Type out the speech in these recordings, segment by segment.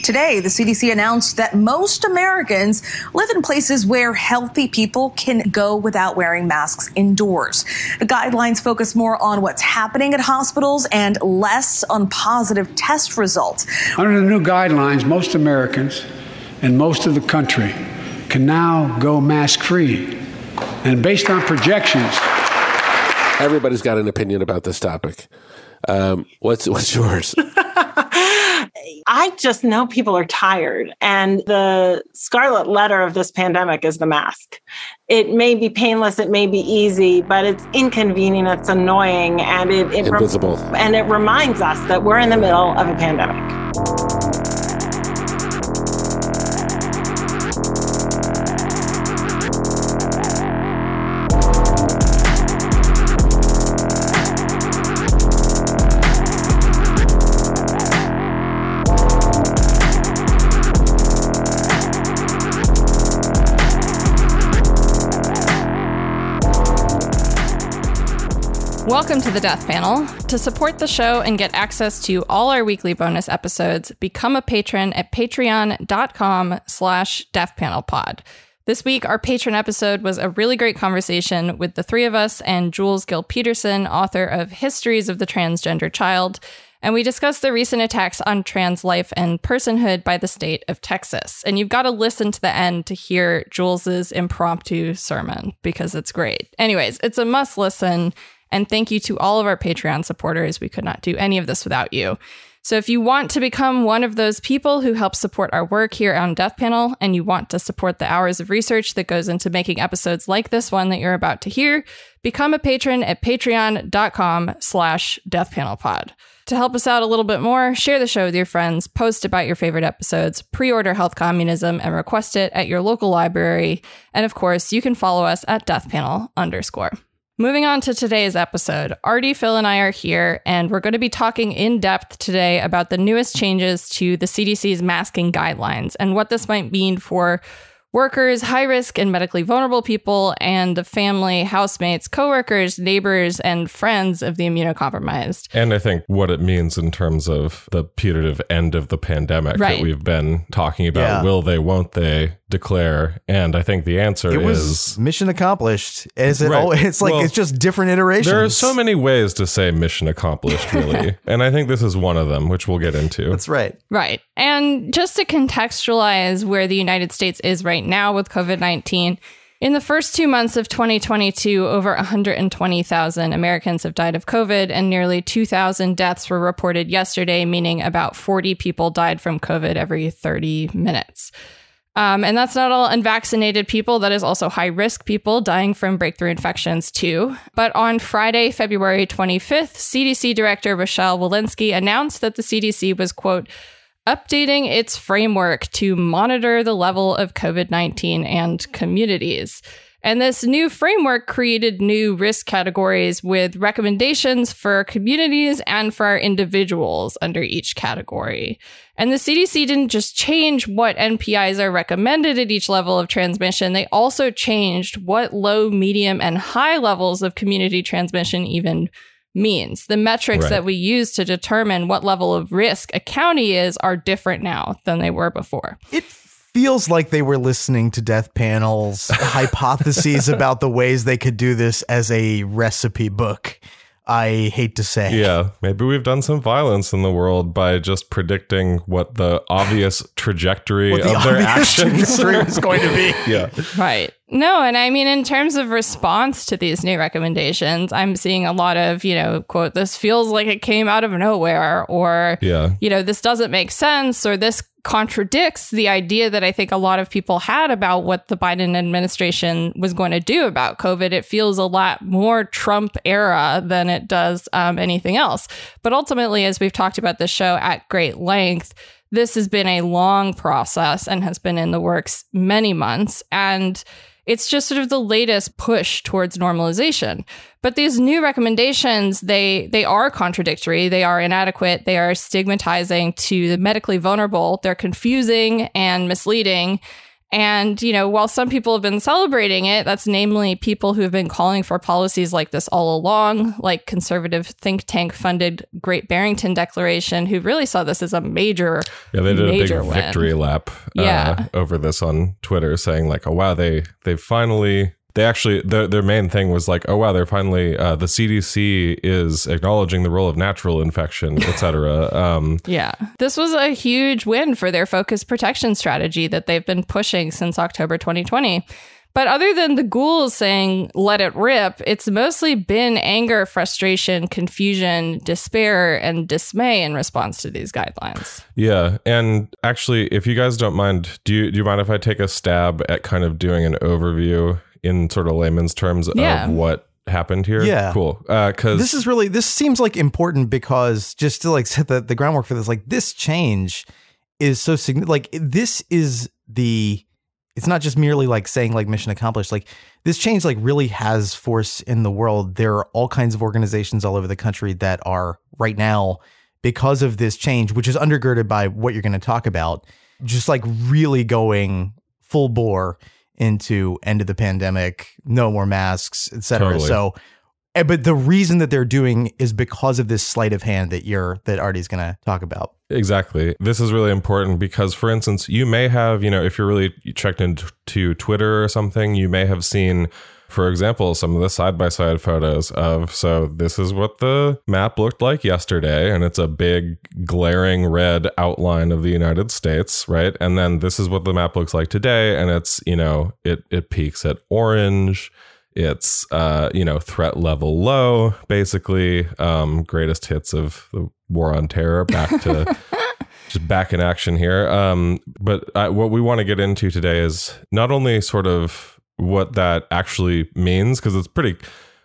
Today, the CDC announced that most Americans live in places where healthy people can go without wearing masks indoors. The guidelines focus more on what's happening at hospitals and less on positive test results. Under the new guidelines, most Americans and most of the country can now go mask free. And based on projections, Everybody's got an opinion about this topic. Um, what's what's yours? I just know people are tired, and the scarlet letter of this pandemic is the mask. It may be painless, it may be easy, but it's inconvenient, it's annoying, and it, it Invisible. and it reminds us that we're in the middle of a pandemic. Welcome to the Death Panel. To support the show and get access to all our weekly bonus episodes, become a patron at patreon.com slash deathpanelpod. This week, our patron episode was a really great conversation with the three of us and Jules Gill Peterson, author of Histories of the Transgender Child, and we discussed the recent attacks on trans life and personhood by the state of Texas. And you've got to listen to the end to hear Jules's impromptu sermon because it's great. Anyways, it's a must listen. And thank you to all of our Patreon supporters. We could not do any of this without you. So if you want to become one of those people who help support our work here on Death Panel and you want to support the hours of research that goes into making episodes like this one that you're about to hear, become a patron at patreon.com slash deathpanelpod. To help us out a little bit more, share the show with your friends, post about your favorite episodes, pre-order Health Communism, and request it at your local library. And of course, you can follow us at deathpanel underscore. Moving on to today's episode, Artie, Phil, and I are here, and we're going to be talking in depth today about the newest changes to the CDC's masking guidelines and what this might mean for workers, high risk and medically vulnerable people, and the family, housemates, coworkers, neighbors, and friends of the immunocompromised. And I think what it means in terms of the putative end of the pandemic Right. that we've been talking about. Yeah. Will they, won't they declare? And I think the answer It is was mission accomplished. Is it? Right. al- It's like Well, it's just different iterations. there are so many ways to say mission accomplished, really. and I think this is one of them, which we'll get into. That's right. Right. And just to contextualize where the United States is right now with COVID 19, in the first two months of 2022, over 120,000 Americans have died of COVID, and nearly 2,000 deaths were reported yesterday, meaning about 40 people died from COVID every 30 minutes. Um, and that's not all unvaccinated people. That is also high risk people dying from breakthrough infections, too. But on Friday, February 25th, CDC Director Rochelle Walensky announced that the CDC was, quote, updating its framework to monitor the level of COVID 19 and communities. And this new framework created new risk categories with recommendations for communities and for our individuals under each category. And the CDC didn't just change what NPIs are recommended at each level of transmission, they also changed what low, medium, and high levels of community transmission even means. The metrics Right. that we use to determine what level of risk a county is are different now than they were before. It feels like they were listening to death panels, hypotheses about the ways they could do this as a recipe book. I hate to say. Yeah, maybe we've done some violence in the world by just predicting what the obvious trajectory the of their obvious actions is going to be. yeah. Right. No, and I mean, in terms of response to these new recommendations, I'm seeing a lot of, you know, quote, this feels like it came out of nowhere, or, Yeah. you know, this doesn't make sense, or this contradicts the idea that I think a lot of people had about what the Biden administration was going to do about COVID. It feels a lot more Trump era than it does um, anything else. But ultimately, as we've talked about this show at great length, this has been a long process and has been in the works many months. And it's just sort of the latest push towards normalization. But these new recommendations, they they are contradictory, they are inadequate, they are stigmatizing to the medically vulnerable, they're confusing and misleading. And, you know, while some people have been celebrating it, that's namely people who have been calling for policies like this all along, like conservative think tank funded Great Barrington Declaration, who really saw this as a major, Yeah, they did a big win. victory lap uh, Yeah. over this on Twitter, saying like, "Oh wow, they they finally." They actually their their main thing was like, oh wow, they're finally uh, the CDC is acknowledging the role of natural infection, etc. Um, Yeah. This was a huge win for their focus protection strategy that they've been pushing since October 2020. But other than the ghouls saying, let it rip, it's mostly been anger, frustration, confusion, despair, and dismay in response to these guidelines. yeah, and actually, if you guys don't mind, do you do you mind if I take a stab at kind of doing an overview in sort of layman's terms Yeah. of what happened here? Yeah. cool. Uh, because this is really this seems like important because just to like set the, the groundwork for this like this change is so significant like this is the it's not just merely like saying like mission accomplished like this change like really has force in the world there are all kinds of organizations all over the country that are right now because of this change which is undergirded by what you're going to talk about just like really going full bore into end of the pandemic no more masks etc Totally. so eh, but the reason that they're doing is because of this sleight of hand that you're that Artie's going to talk about Exactly. This is really important because, for instance, you may have, you know, if you're really checked into Twitter or something, you may have seen, for example, some of the side by side photos of, so this is what the map looked like yesterday, and it's a big glaring red outline of the United States, right? And then this is what the map looks like today, and it's, you know, it, it peaks at orange. It's uh, you know, threat level low, basically. Um, greatest hits of the war on terror back to just back in action here. Um, but I, what we want to get into today is not only sort of what that actually means, because it's pretty.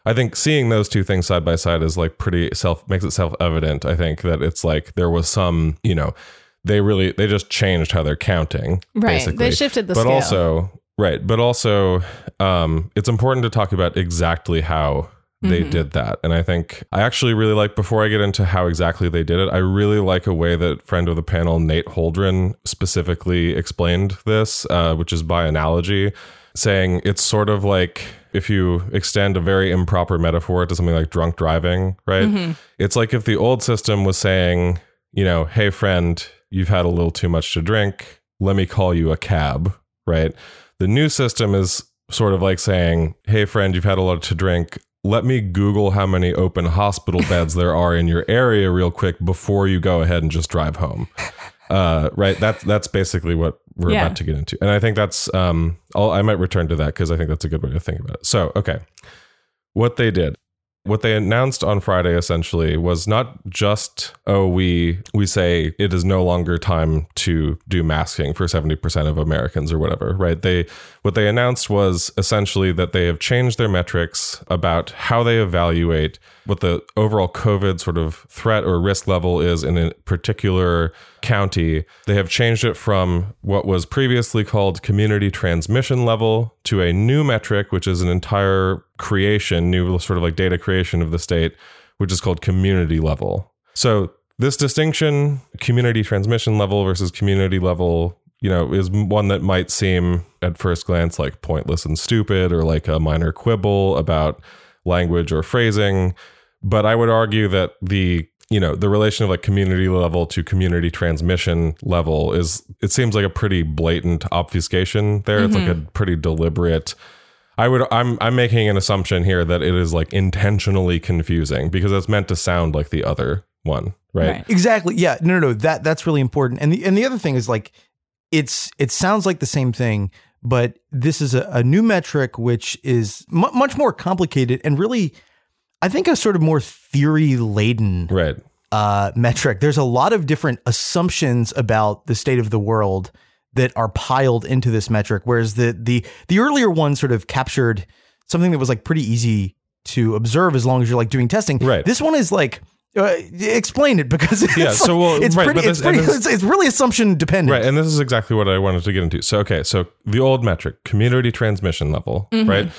I think seeing those two things side by side is like pretty self makes itself evident. I think that it's like there was some, you know, they really they just changed how they're counting. Right. Basically. They shifted the but scale. also right, but also um, it's important to talk about exactly how they Mm-hmm. did that. And I think I actually really like, before I get into how exactly they did it, I really like a way that friend of the panel, Nate Holdren, specifically explained this, uh, which is by analogy, saying it's sort of like if you extend a very improper metaphor to something like drunk driving, right? Mm-hmm. It's like if the old system was saying, you know, hey, friend, you've had a little too much to drink. Let me call you a cab, right? The new system is sort of like saying, hey, friend, you've had a lot to drink. Let me Google how many open hospital beds there are in your area real quick before you go ahead and just drive home. Uh, right. That's that's basically what we're Yeah. about to get into, and I think that's um. I'll, I might return to that because I think that's a good way to think about it. So, okay, what they did, what they announced on Friday essentially was not just oh we we say it is no longer time to do masking for 70% of Americans or whatever right they what they announced was essentially that they have changed their metrics about how they evaluate what the overall covid sort of threat or risk level is in a particular county. They have changed it from what was previously called community transmission level to a new metric which is an entire creation new sort of like data creation of the state which is called community level. So this distinction community transmission level versus community level you know is one that might seem at first glance like pointless and stupid or like a minor quibble about language or phrasing but i would argue that the you know the relation of like community level to community transmission level is it seems like a pretty blatant obfuscation there it's like a mm-hmm. pretty deliberate I would I'm I'm making an assumption here that it is like intentionally confusing because it's meant to sound like the other one, right? Right. Exactly. Yeah. No, no, no. That that's really important. And the and the other thing is like it's it sounds like the same thing, but this is a, a new metric which is mu much more complicated and really, I think, a sort of more theory laden Right. uh, metric. There's a lot of different assumptions about the state of the world that are piled into this metric, whereas the the the earlier one sort of captured something that was like pretty easy to observe as long as you're like doing testing. Right. This one is like. Uh, explain it because it's Yeah, so, like- well, it's right, pretty, but it's, pretty this- it's, it's really assumption dependent. Right. And this is exactly what I wanted to get into. So okay, so the old metric, community transmission level, Mm-hmm. right?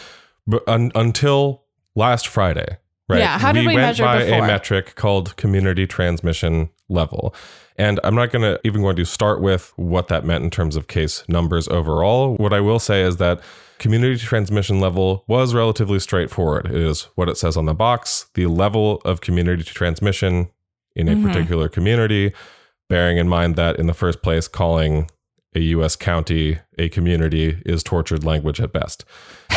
But un- until last Friday, right? Yeah, how did we went measure by before? a metric called community transmission level. And I'm not going to even going to start with what that meant in terms of case numbers overall. What I will say is that community transmission level was relatively straightforward. It is what it says on the box, the level of community transmission in a Mhm. particular community, bearing in mind that in the first place, calling a US county a community is tortured language at best.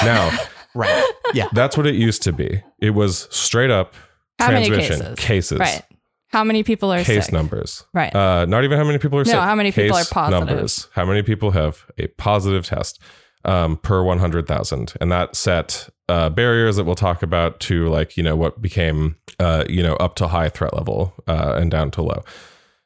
Now, Right. Yeah. that's what it used to be. It was straight up How many transmission cases? Right. How many people are case sick? numbers. Right. Uh, not even how many people are sick. No, sick. how many people are positive. Numbers. How many people have a positive test um, per 100,000. And that set uh, barriers that we'll talk about to like, you know, what became, uh, you know, up to high threat level uh, and down to low.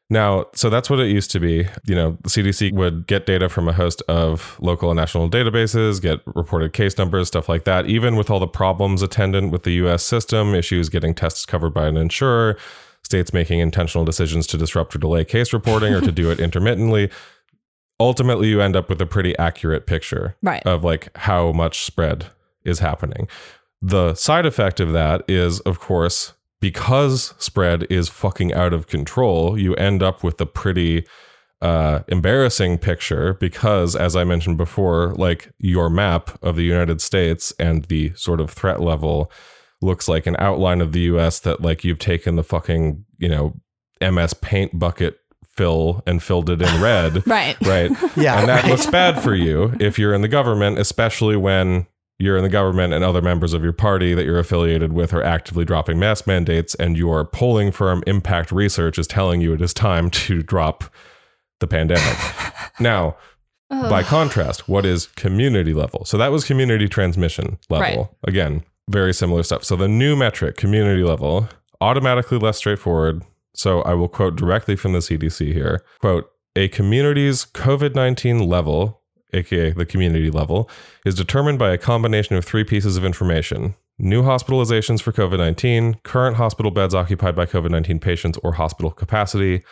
Now, so that's what it used to be. You know, the CDC would get data from a host of local and national databases, get reported case numbers, stuff like that. Even with all the problems attendant with the US system, issues getting tests covered by an insurer, states making intentional decisions to disrupt or delay case reporting or to do it intermittently, ultimately you end up with a pretty accurate picture Right. of like how much spread is happening. The side effect of that is, of course, because spread is fucking out of control, you end up with a pretty uh, embarrassing picture because, as I mentioned before, like your map of the United States and the sort of threat level looks like an outline of the US that, like, you've taken the fucking, you know, MS Paint bucket fill and filled it in red. Right. Right. Yeah. And that right. looks bad for you if you're in the government, especially when you're in the government and other members of your party that you're affiliated with are actively dropping mask mandates and your polling firm Impact Research is telling you it is time to drop the pandemic. now, by contrast, what is community level? So that was community transmission level. Right. Again, very similar stuff. So the new metric, community level, automatically less straightforward. So I will quote directly from the CDC here. Quote, a community's COVID-19 level, aka the community level, is determined by a combination of three pieces of information. New hospitalizations for COVID 19, current hospital beds occupied by COVID 19 patients or hospital capacity,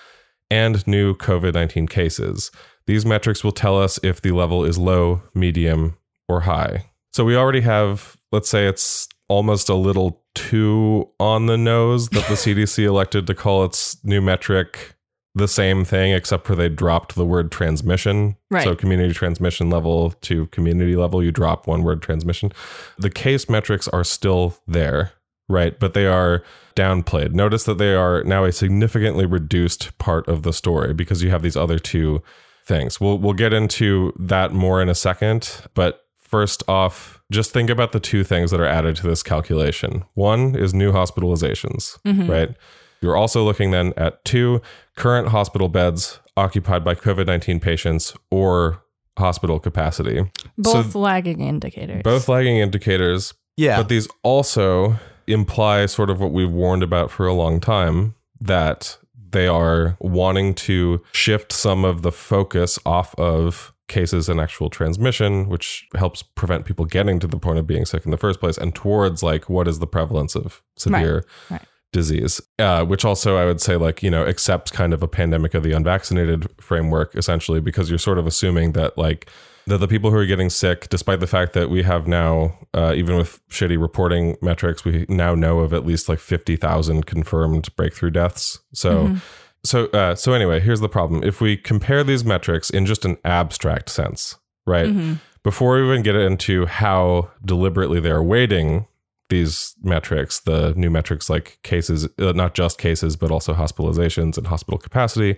and new COVID 19 cases. These metrics will tell us if the level is low, medium, or high. So we already have, let's say it's almost a little too on the nose that the CDC elected to call its new metric the same thing, except for they dropped the word transmission. Right. So community transmission level to community level, you drop one word transmission. The case metrics are still there, right? But they are downplayed. Notice that they are now a significantly reduced part of the story because you have these other two things. We'll we'll get into that more in a second, but first off, just think about the two things that are added to this calculation. One is new hospitalizations, mm-hmm. right? You're also looking then at two current hospital beds occupied by COVID 19 patients or hospital capacity. Both So lagging indicators. both lagging indicators, yeah. but these also imply sort of what we've warned about for a long time that they are wanting to shift some of the focus off of cases and actual transmission, which helps prevent people getting to the point of being sick in the first place, and towards like what is the prevalence of severe right. Disease, uh, which also I would say like, you know, accepts kind of a pandemic of the unvaccinated framework essentially, because you're sort of assuming that like that the people who are getting sick, despite the fact that we have now, uh, even with shitty reporting metrics, we now know of at least like 50,000 confirmed breakthrough deaths. So, so, uh, so anyway, here's the problem. If we compare these metrics in just an abstract sense, right? Mm-hmm. Before we even get into how deliberately they're weighting these metrics, the new metrics like cases, uh, not just cases, but also hospitalizations and hospital capacity.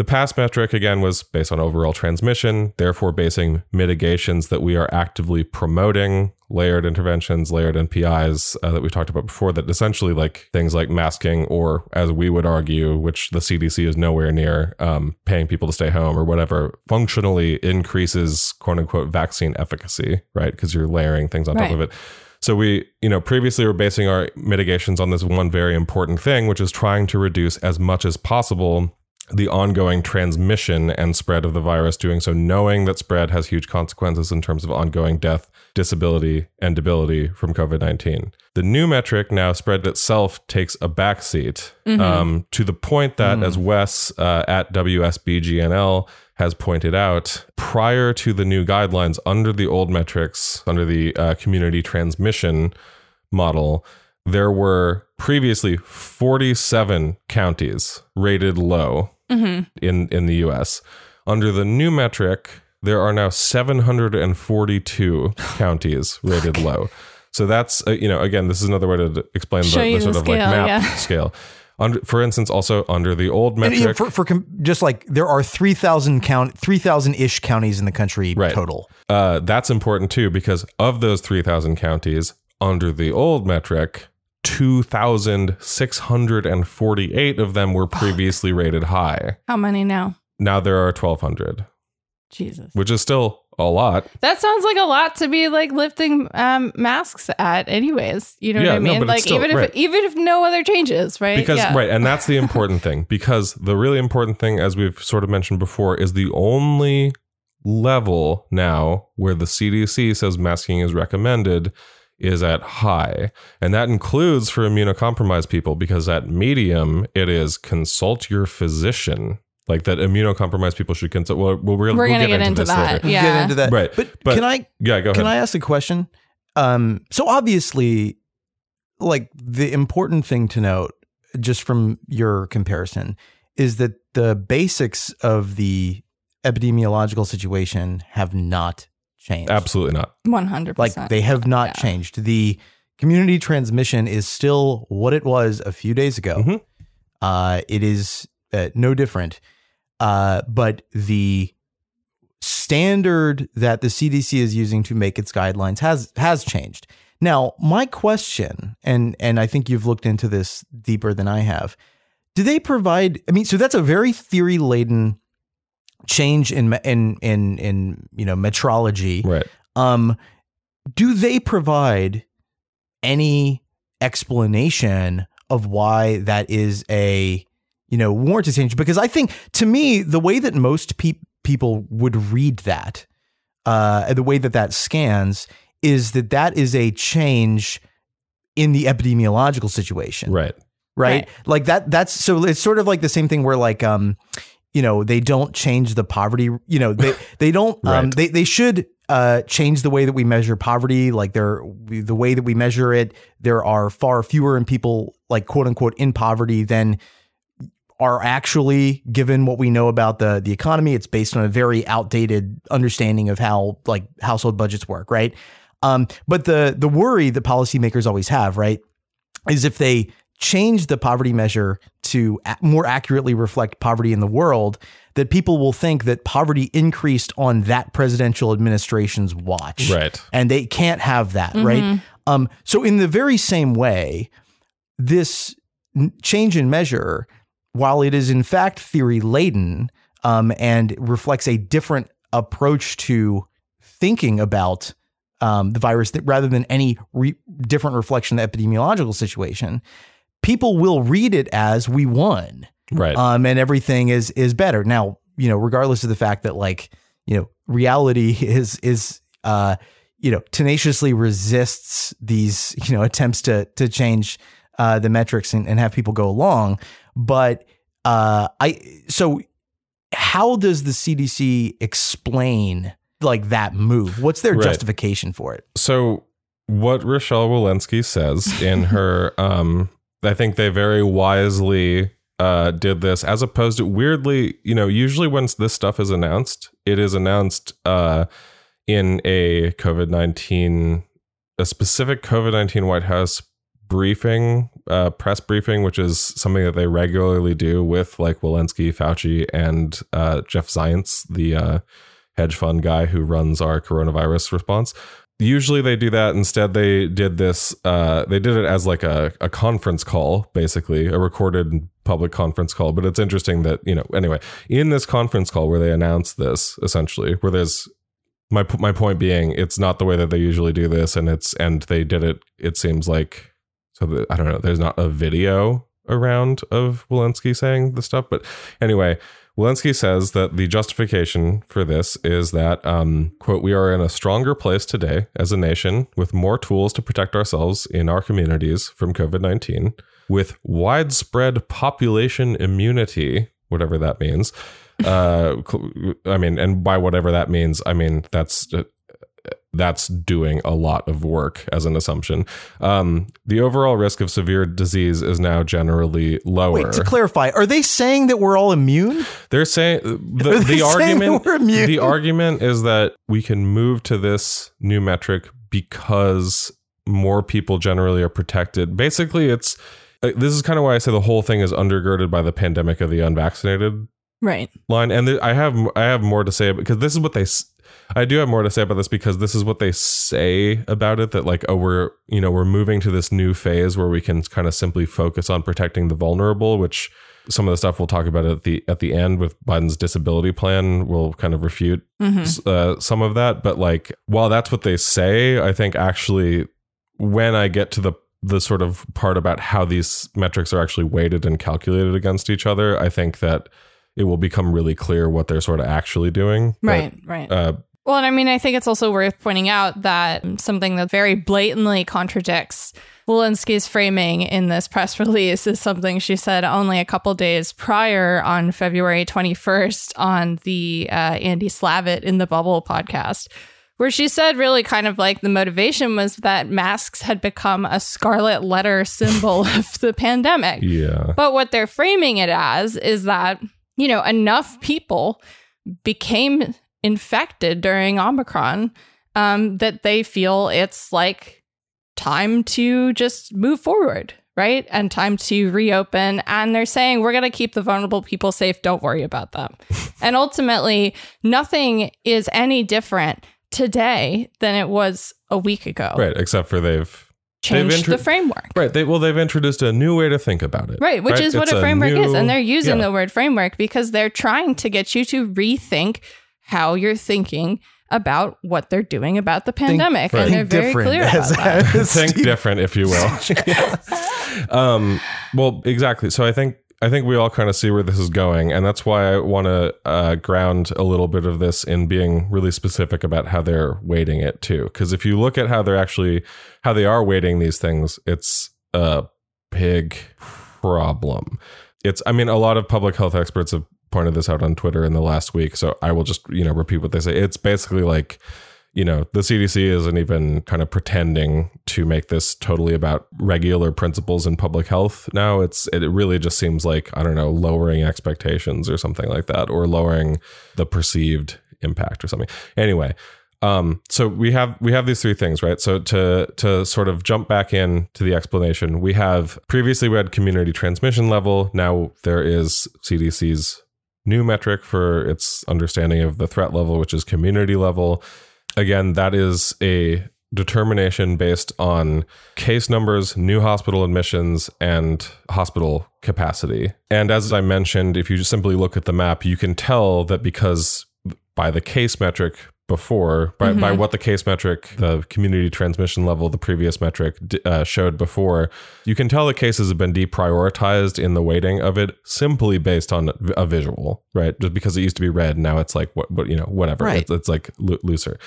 The past metric, again, was based on overall transmission, therefore basing mitigations that we are actively promoting, layered interventions, layered NPIs uh, that we talked about before, that essentially like things like masking, or as we would argue, which the CDC is nowhere near, um, paying people to stay home or whatever, functionally increases quote unquote vaccine efficacy, right? Because you're layering things on top of it. So we, you know, previously were basing our mitigations on this one very important thing, which is trying to reduce as much as possible the ongoing transmission and spread of the virus, doing so knowing that spread has huge consequences in terms of ongoing death, disability, and debility from COVID 19. The new metric now, spread itself, takes a backseat um, to the point that, as Wes uh, at WSBGNL has pointed out, prior to the new guidelines, under the old metrics, under the uh, community transmission model, there were previously 47 counties rated low hmm in in the US. Under the new metric, there are now 742 counties rated low. So that's uh, you know again this is another way to explain the, the sort the of like map yeah. scale. Under, for instance, also under the old And, you know, metric, for, for com- just like there are 3,000 count 3,000 ish counties in the country Right. total. uh, that's important too because of those 3,000 counties under the old metric, 2,648 of them were previously rated high. How many now? Now there are 1,200, Jesus. which is still a lot. That sounds like a lot to be like lifting um, masks at, anyways. You know Yeah, what I no, mean? it's like still- even if right. even if no other changes, right? Because Yeah. right, and that's the important thing. Because the really important thing, as we've sort of mentioned before, is the only level now where the CDC says masking is recommended is at high. And that includes for immunocompromised people because at medium it is consult your physician. Like that immunocompromised people should consult. Well, we'll, we'll, We're we'll gonna get, get into this that. later. We'll Yeah. get into that. Right. But, But- can I Yeah, go ahead. Can I ask a question? Um, so obviously, like the important thing to note, just from your comparison, is that the basics of the epidemiological situation have not changed. Absolutely not. One hundred percent. Like they have not Yeah. changed. The community transmission is still what it was a few days ago. Mhm. Uh, it is uh, no different. Uh, but the standard that the CDC is using to make its guidelines has has changed. Now, my question, and and I think you've looked into this deeper than I have, do they provide? I mean, so that's a very theory laden change in in in in you know metrology. Right. Um, do they provide any explanation of why that is a you know warranted change? Because I think to me the way that most pe- people would read that, uh, the way that that scans is that that is a change in the epidemiological situation Right. right? Right. Like that that's so it's sort of like the same thing where like um you know, they don't change the poverty, you know, they they don't um they they should uh change the way that we measure poverty, like they're the way that we measure it, there are far fewer in people like quote unquote in poverty than are actually given what we know about the the economy it's based on a very outdated understanding of how like household budgets work right um but the the worry that policymakers always have right is if they change the poverty measure to more accurately reflect poverty in the world that people will think that poverty increased on that presidential administration's watch Right. and they can't have that, right? Um, so in the very same way, this change in measure, while it is in fact theory laden um, and reflects a different approach to thinking about um, the virus, that rather than any re- different reflection of the epidemiological situation, people will read it as we won Right. um, and everything is is better. Now, you know, regardless of the fact that like you know, reality is is uh, you know tenaciously resists these you know attempts to to change uh, the metrics and, and have people go along. But uh, I so how does the CDC explain like that move? What's their Right. justification for it? So what Rochelle Walensky says in her um I think they very wisely uh did this as opposed to weirdly, you know, usually when this stuff is announced, it is announced uh in a COVID-19 a specific COVID-19 White House briefing, uh press briefing, which is something that they regularly do with like Walensky, Fauci and uh Jeff Zients, the uh hedge fund guy who runs our coronavirus response. Usually they do that. Instead they did this uh they did it as like a, a conference call basically a recorded public conference call. But it's interesting that you know anyway in this conference call where they announced this essentially where there's my my point being it's not the way that they usually do this and it's and they did it it seems like so i don't know there's not a video around of Walensky saying the stuff but anyway Walensky says that the justification for this is that, um, quote, we are in a stronger place today as a nation with more tools to protect ourselves in our communities from COVID 19, with widespread population immunity, whatever that means. Uh, I mean, and by whatever that means, I mean, that's uh, that's doing a lot of work as an assumption. Um, the overall risk of severe disease is now generally lower. Wait, to clarify, are they saying that we're all immune? They're saying the, Are they the saying argument that we're immune? the argument is that we can move to this new metric because more people generally are protected. Basically, it's uh, this is kind of why I say the whole thing is undergirded by the pandemic of the unvaccinated Right. line. And th- I have I have more to say because this is what they. I do have more to say about this because this is what they say about it that like oh we're you know we're moving to this new phase where we can kind of simply focus on protecting the vulnerable which some of the stuff we'll talk about at the at the end with Biden's disability plan will kind of refute s- uh, some of that but like while that's what they say I think actually when I get to the the sort of part about how these metrics are actually weighted and calculated against each other I think that it will become really clear what they're sort of actually doing But, Right. right. uh, Well, and I mean, I think it's also worth pointing out that something that very blatantly contradicts Walensky's framing in this press release is something she said only a couple days prior on February 21st on the uh, Andy Slavitt in the Bubble podcast, where she said really kind of like the motivation was that masks had become a scarlet letter symbol of the pandemic. yeah But what they're framing it as is that, you know, enough people became infected during Omicron um, that they feel it's like time to just move forward, right? And time to reopen. And they're saying, we're going to keep the vulnerable people safe. Don't worry about them. and ultimately, nothing is any different today than it was a week ago. right except for they've Changed the framework. Right. They, well, they've introduced a new way to think about it. Right, which is what It's a framework is. new- And they're using yeah. the word framework because they're trying to get you to rethink how you're thinking about what they're doing about the pandemic. right. And they're Think very different, clear about that. think different, if you will. um, well, exactly. So I think I think we all kind of see where this is going, and that's why I want to uh, ground a little bit of this in being really specific about how they're weighting it too. Because if you look at how they're actually how they are weighting these things, it's a big problem. It's I mean, a lot of public health experts have pointed this out on Twitter in the last week, so I will just you know repeat what they say. It's basically like you know, the CDC isn't even kind of pretending to make this totally about regular principles in public health now. It's it really just seems like I don't know, lowering expectations or something like that, or lowering the perceived impact or something. Anyway, um, so we have we have these three things, right? So to to sort of jump back in to the explanation, we have previously we had community transmission level. Now there is CDC's new metric for its understanding of the threat level, which is community level. Again, that is a determination based on case numbers, new hospital admissions, and hospital capacity. And as I mentioned, if you just simply look at the map, you can tell that because by the case metric before, by, by what the case metric, the community transmission level, the previous metric uh, showed before, you can tell the cases have been deprioritized in the weighting of it simply based on a visual, right? Just because it used to be red, now it's like what, what you know, whatever. Right. It's, it's like loo- looser.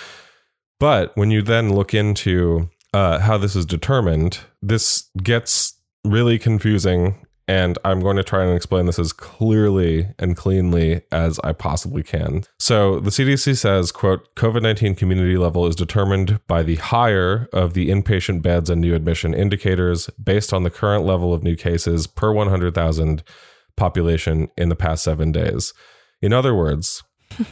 But when you then look into uh, how this is determined, this gets really confusing. And I'm going to try and explain this as clearly and cleanly as I possibly can. So the CDC says, quote, COVID-19 community level is determined by the higher of the inpatient beds and new admission indicators based on the current level of new cases per 100,000 population in the past seven days. In other words,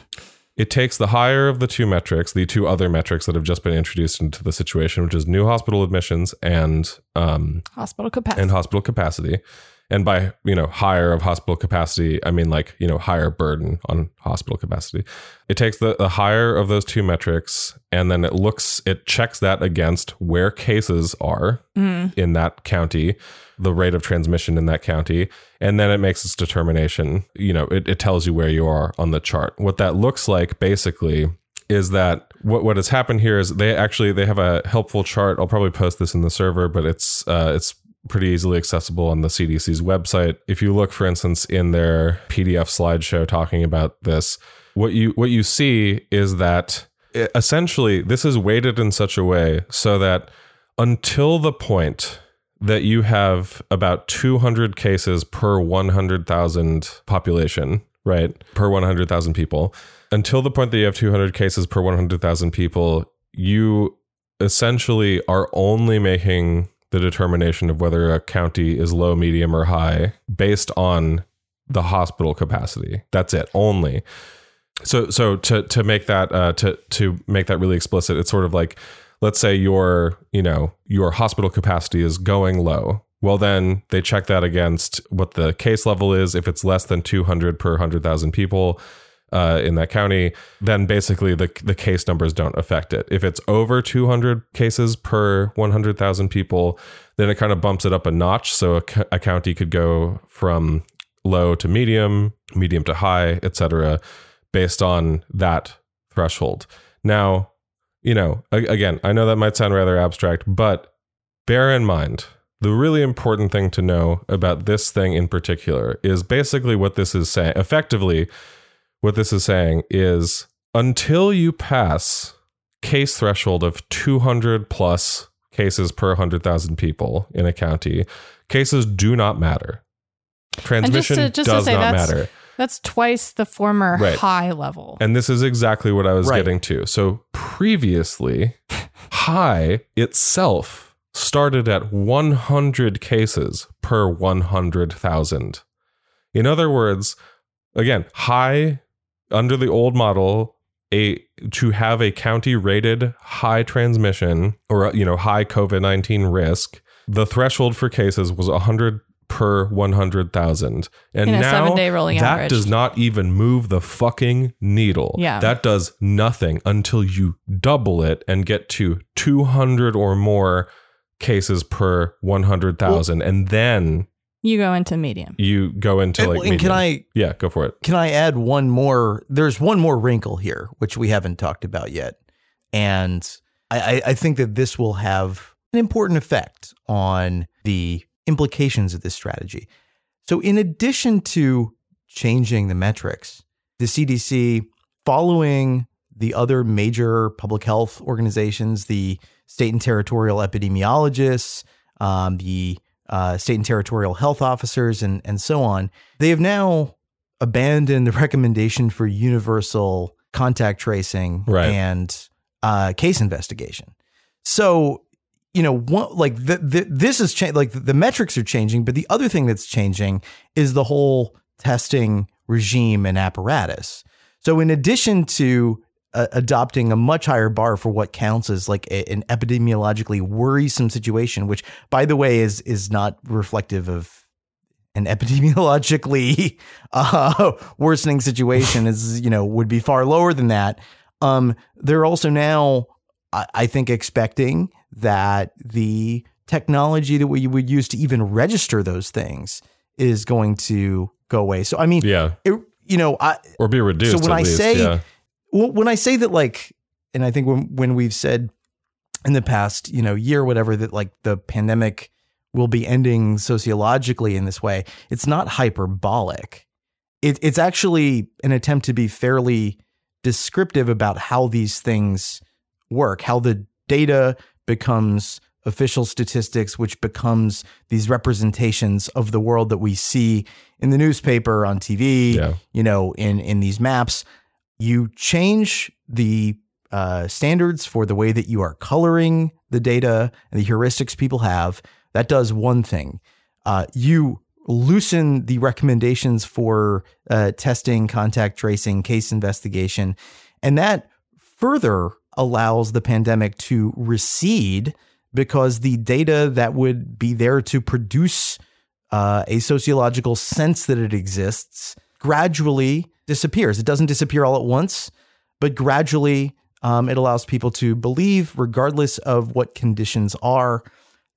it takes the higher of the two metrics, the two other metrics that have just been introduced into the situation, which is new hospital admissions and um, Hospital capacity. and hospital capacity. And by you know higher of hospital capacity, I mean like you know higher burden on hospital capacity. It takes the, the higher of those two metrics, and then it looks it checks that against where cases are in that county, the rate of transmission in that county, and then it makes its determination. You know, it, it tells you where you are on the chart. What that looks like basically is that what what has happened here is they actually they have a helpful chart. I'll probably post this in the server, but it's uh, it's pretty easily accessible on the CDC's website. If you look, for instance, in their PDF slideshow talking about this, what you what you see is that e- essentially this is weighted in such a way so that until the point that you have about 200 cases per 100,000 population, right? Per 100,000 people. Until the point that you have 200 cases per 100,000 people, you essentially are only making the determination of whether a county is low, medium, or high based on the hospital capacity. That's it, only. So, so to to make that uh, to to make that really explicit, it's sort of like, let's say your you know your hospital capacity is going low. Well, then they check that against what the case level is. If it's less than 200 per 100,000 people, uh, in that county, then basically the the case numbers don't affect it. If it's over 200 cases per 100,000 people, then it kind of bumps it up a notch. So a, a county could go from low to medium, medium to high, etc., based on that threshold. Now, you know, again, I know that might sound rather abstract, but bear in mind the really important thing to know about this thing in particular is basically what this is saying. Effectively, what this is saying is until you pass case threshold of 200 plus cases per 100,000 people in a county, cases do not matter. Transmission just to, just does not matter. That's twice the former right. high level. And this is exactly what I was right. getting to. So previously, high itself started at 100 cases per 100,000. In other words, again, high under the old model, a to have a county rated high transmission or you know high COVID nineteen risk, the threshold for cases was hundred per one hundred thousand, and now that average. does not even move the fucking needle. Yeah, that does nothing until you double it and get to two hundred or more cases per one hundred thousand, well, and then you go into medium. You go into like. And, medium. can I? Yeah, go for it. Can I add one more? There's one more wrinkle here, which we haven't talked about yet, and I, I think that this will have an important effect on the implications of this strategy. So, in addition to changing the metrics, the CDC, following the other major public health organizations, the state and territorial epidemiologists, um, the uh, state and territorial health officers, and, and so on, they have now abandoned the recommendation for universal contact tracing right. and uh, case investigation. So, you know, one, like the, the, this is cha- like the metrics are changing, but the other thing that's changing is the whole testing regime and apparatus. So, in addition to uh, adopting a much higher bar for what counts as like a, an epidemiologically worrisome situation, which, by the way, is is not reflective of an epidemiologically uh, worsening situation. Is you know would be far lower than that. Um, they're also now, I, I think, expecting that the technology that we would use to even register those things is going to go away. So I mean, yeah, it, you know, I or be reduced. So when I least, say yeah well, when I say that, like, and I think when when we've said in the past, you know, year whatever that like the pandemic will be ending sociologically in this way, it's not hyperbolic. It, it's actually an attempt to be fairly descriptive about how these things work, how the data becomes official statistics, which becomes these representations of the world that we see in the newspaper, on TV, yeah. you know, in in these maps you change the uh, standards for the way that you are coloring the data and the heuristics people have. That does one thing. Uh, you loosen the recommendations for uh, testing, contact tracing, case investigation, and that further allows the pandemic to recede because the data that would be there to produce uh, a sociological sense that it exists gradually disappears. It doesn't disappear all at once, but gradually um, it allows people to believe, regardless of what conditions are,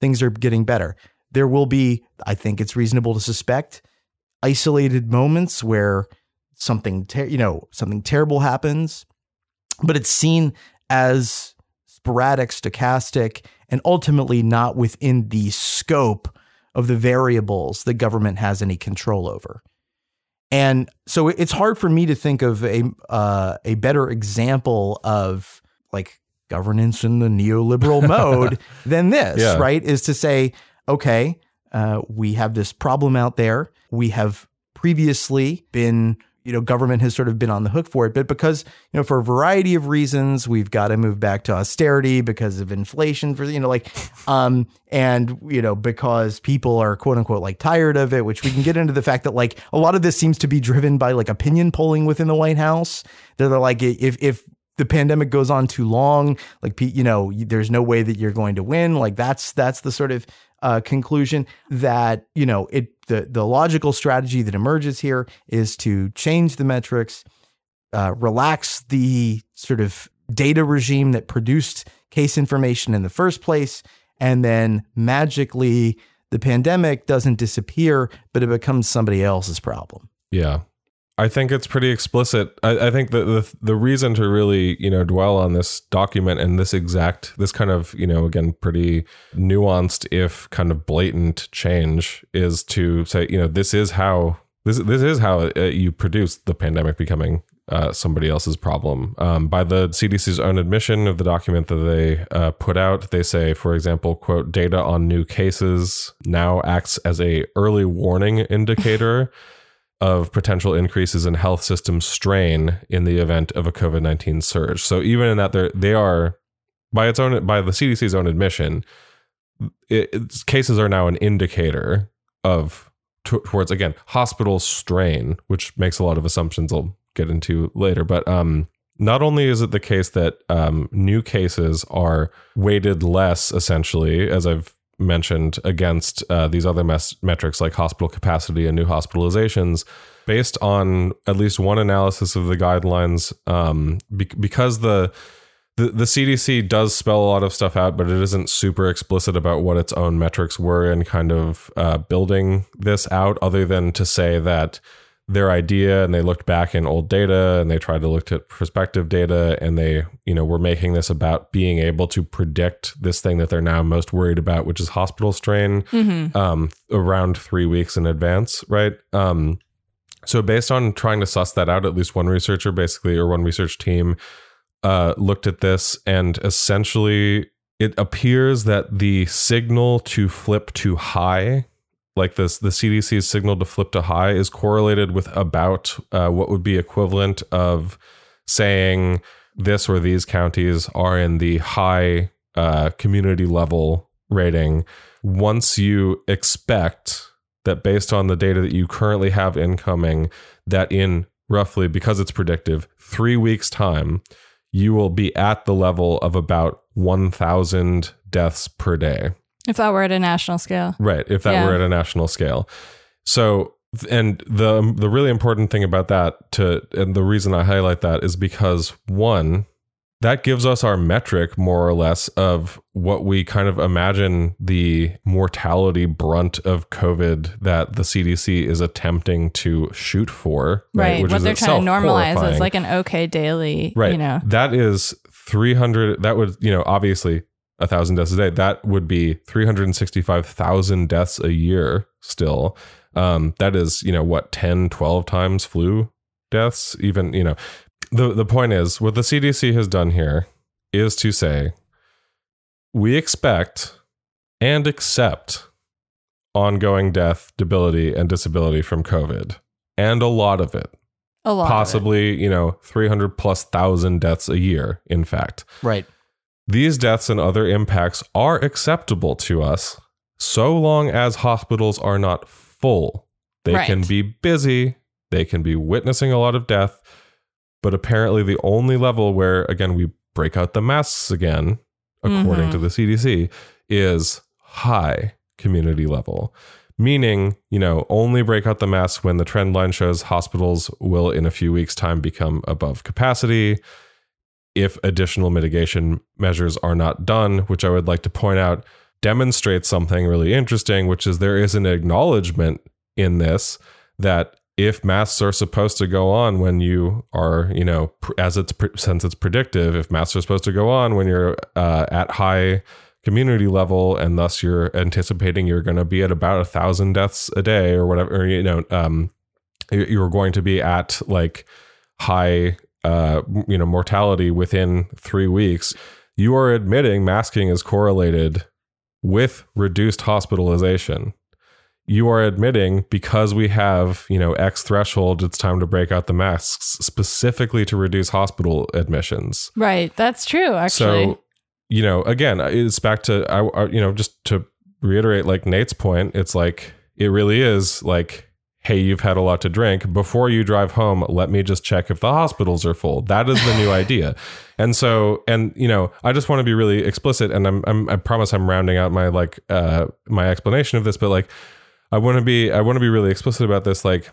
things are getting better. There will be, I think it's reasonable to suspect, isolated moments where something, ter- you know, something terrible happens, but it's seen as sporadic, stochastic, and ultimately not within the scope of the variables the government has any control over. And so it's hard for me to think of a uh, a better example of like governance in the neoliberal mode than this, yeah. right? Is to say, okay, uh, we have this problem out there. We have previously been, you know, government has sort of been on the hook for it, but because, you know, for a variety of reasons, we've got to move back to austerity because of inflation for, you know, like, um, and, you know, because people are quote unquote like tired of it, which we can get into the fact that like a lot of this seems to be driven by like opinion polling within the White House. They're like, if, if, the pandemic goes on too long, like you know, there's no way that you're going to win. Like that's that's the sort of uh, conclusion that you know it the the logical strategy that emerges here is to change the metrics, uh, relax the sort of data regime that produced case information in the first place, and then magically the pandemic doesn't disappear, but it becomes somebody else's problem. Yeah. I think it's pretty explicit. I, I think that the the reason to really you know dwell on this document and this exact this kind of you know again pretty nuanced if kind of blatant change is to say you know this is how this this is how uh, you produce the pandemic becoming uh, somebody else's problem. Um, by the CDC's own admission of the document that they uh, put out, they say, for example, quote, data on new cases now acts as a early warning indicator of potential increases in health system strain in the event of a COVID nineteen surge. So even in that, they they are by its own by the CDC's own admission, cases are now an indicator of t- towards again hospital strain, which makes a lot of assumptions I'll get into later. But um, not only is it the case that um, new cases are weighted less, essentially, as I've mentioned against uh, these other mes- metrics like hospital capacity and new hospitalizations based on at least one analysis of the guidelines um, be- because the, the the CDC does spell a lot of stuff out, but it isn't super explicit about what its own metrics were in kind of uh, building this out, other than to say that their idea and they looked back in old data and they tried to look at prospective data and they you know were making this about being able to predict this thing that they're now most worried about which is hospital strain mm-hmm. um, around three weeks in advance right um, so based on trying to suss that out at least one researcher basically or one research team uh, looked at this and essentially it appears that the signal to flip to high like this the CDC's signal to flip to high is correlated with about uh, what would be equivalent of saying this or these counties are in the high uh, community level rating. Once you expect that based on the data that you currently have incoming that in roughly because it's predictive 3 weeks time you will be at the level of about 1000 deaths per day if that were at a national scale. Right. If that yeah. were at a national scale. So, and the um, the really important thing about that to and the reason I highlight that is because one that gives us our metric more or less of what we kind of imagine the mortality brunt of COVID that the CDC is attempting to shoot for. Right. right what they're trying to normalize horrifying. is like an okay daily. Right. You know, that is 300. That would, you know, obviously a thousand deaths a day, that would be 365,000 deaths a year still. Um, that is, you know, what, 10, 12 times flu deaths? Even, you know, the, the point is what the CDC has done here is to say, we expect and accept ongoing death, debility, and disability from COVID, and a lot of it. A lot. Possibly, you know, 300 plus thousand deaths a year, in fact. Right. These deaths and other impacts are acceptable to us so long as hospitals are not full. They right. can be busy, they can be witnessing a lot of death, but apparently the only level where, again, we break out the masks again, according mm-hmm. to the CDC, is high community level. Meaning, you know, only break out the masks when the trend line shows hospitals will, in a few weeks' time, become above capacity if additional mitigation measures are not done, which I would like to point out demonstrates something really interesting, which is there is an acknowledgement in this that if masks are supposed to go on when you are, you know, as it's since it's predictive, if masks are supposed to go on when you're uh, at high community level, and thus you're anticipating you're going to be at about a thousand deaths a day or whatever, or, you know, um, you're going to be at like high uh, you know mortality within three weeks, you are admitting masking is correlated with reduced hospitalization. you are admitting because we have, you know, X threshold, it's time to break out the masks specifically to reduce hospital admissions. Right. That's true, actually. So, you know, again, it's back to, I, I- you know, just to reiterate like Nate's point, it's like, it really is like, hey, you've had a lot to drink. Before you drive home, let me just check if the hospitals are full. That is the new idea. And so, and you know, I just want to be really explicit, and I'm, I'm I promise I'm rounding out my like uh my explanation of this, but like, I want to be I want to be really explicit about this. Like,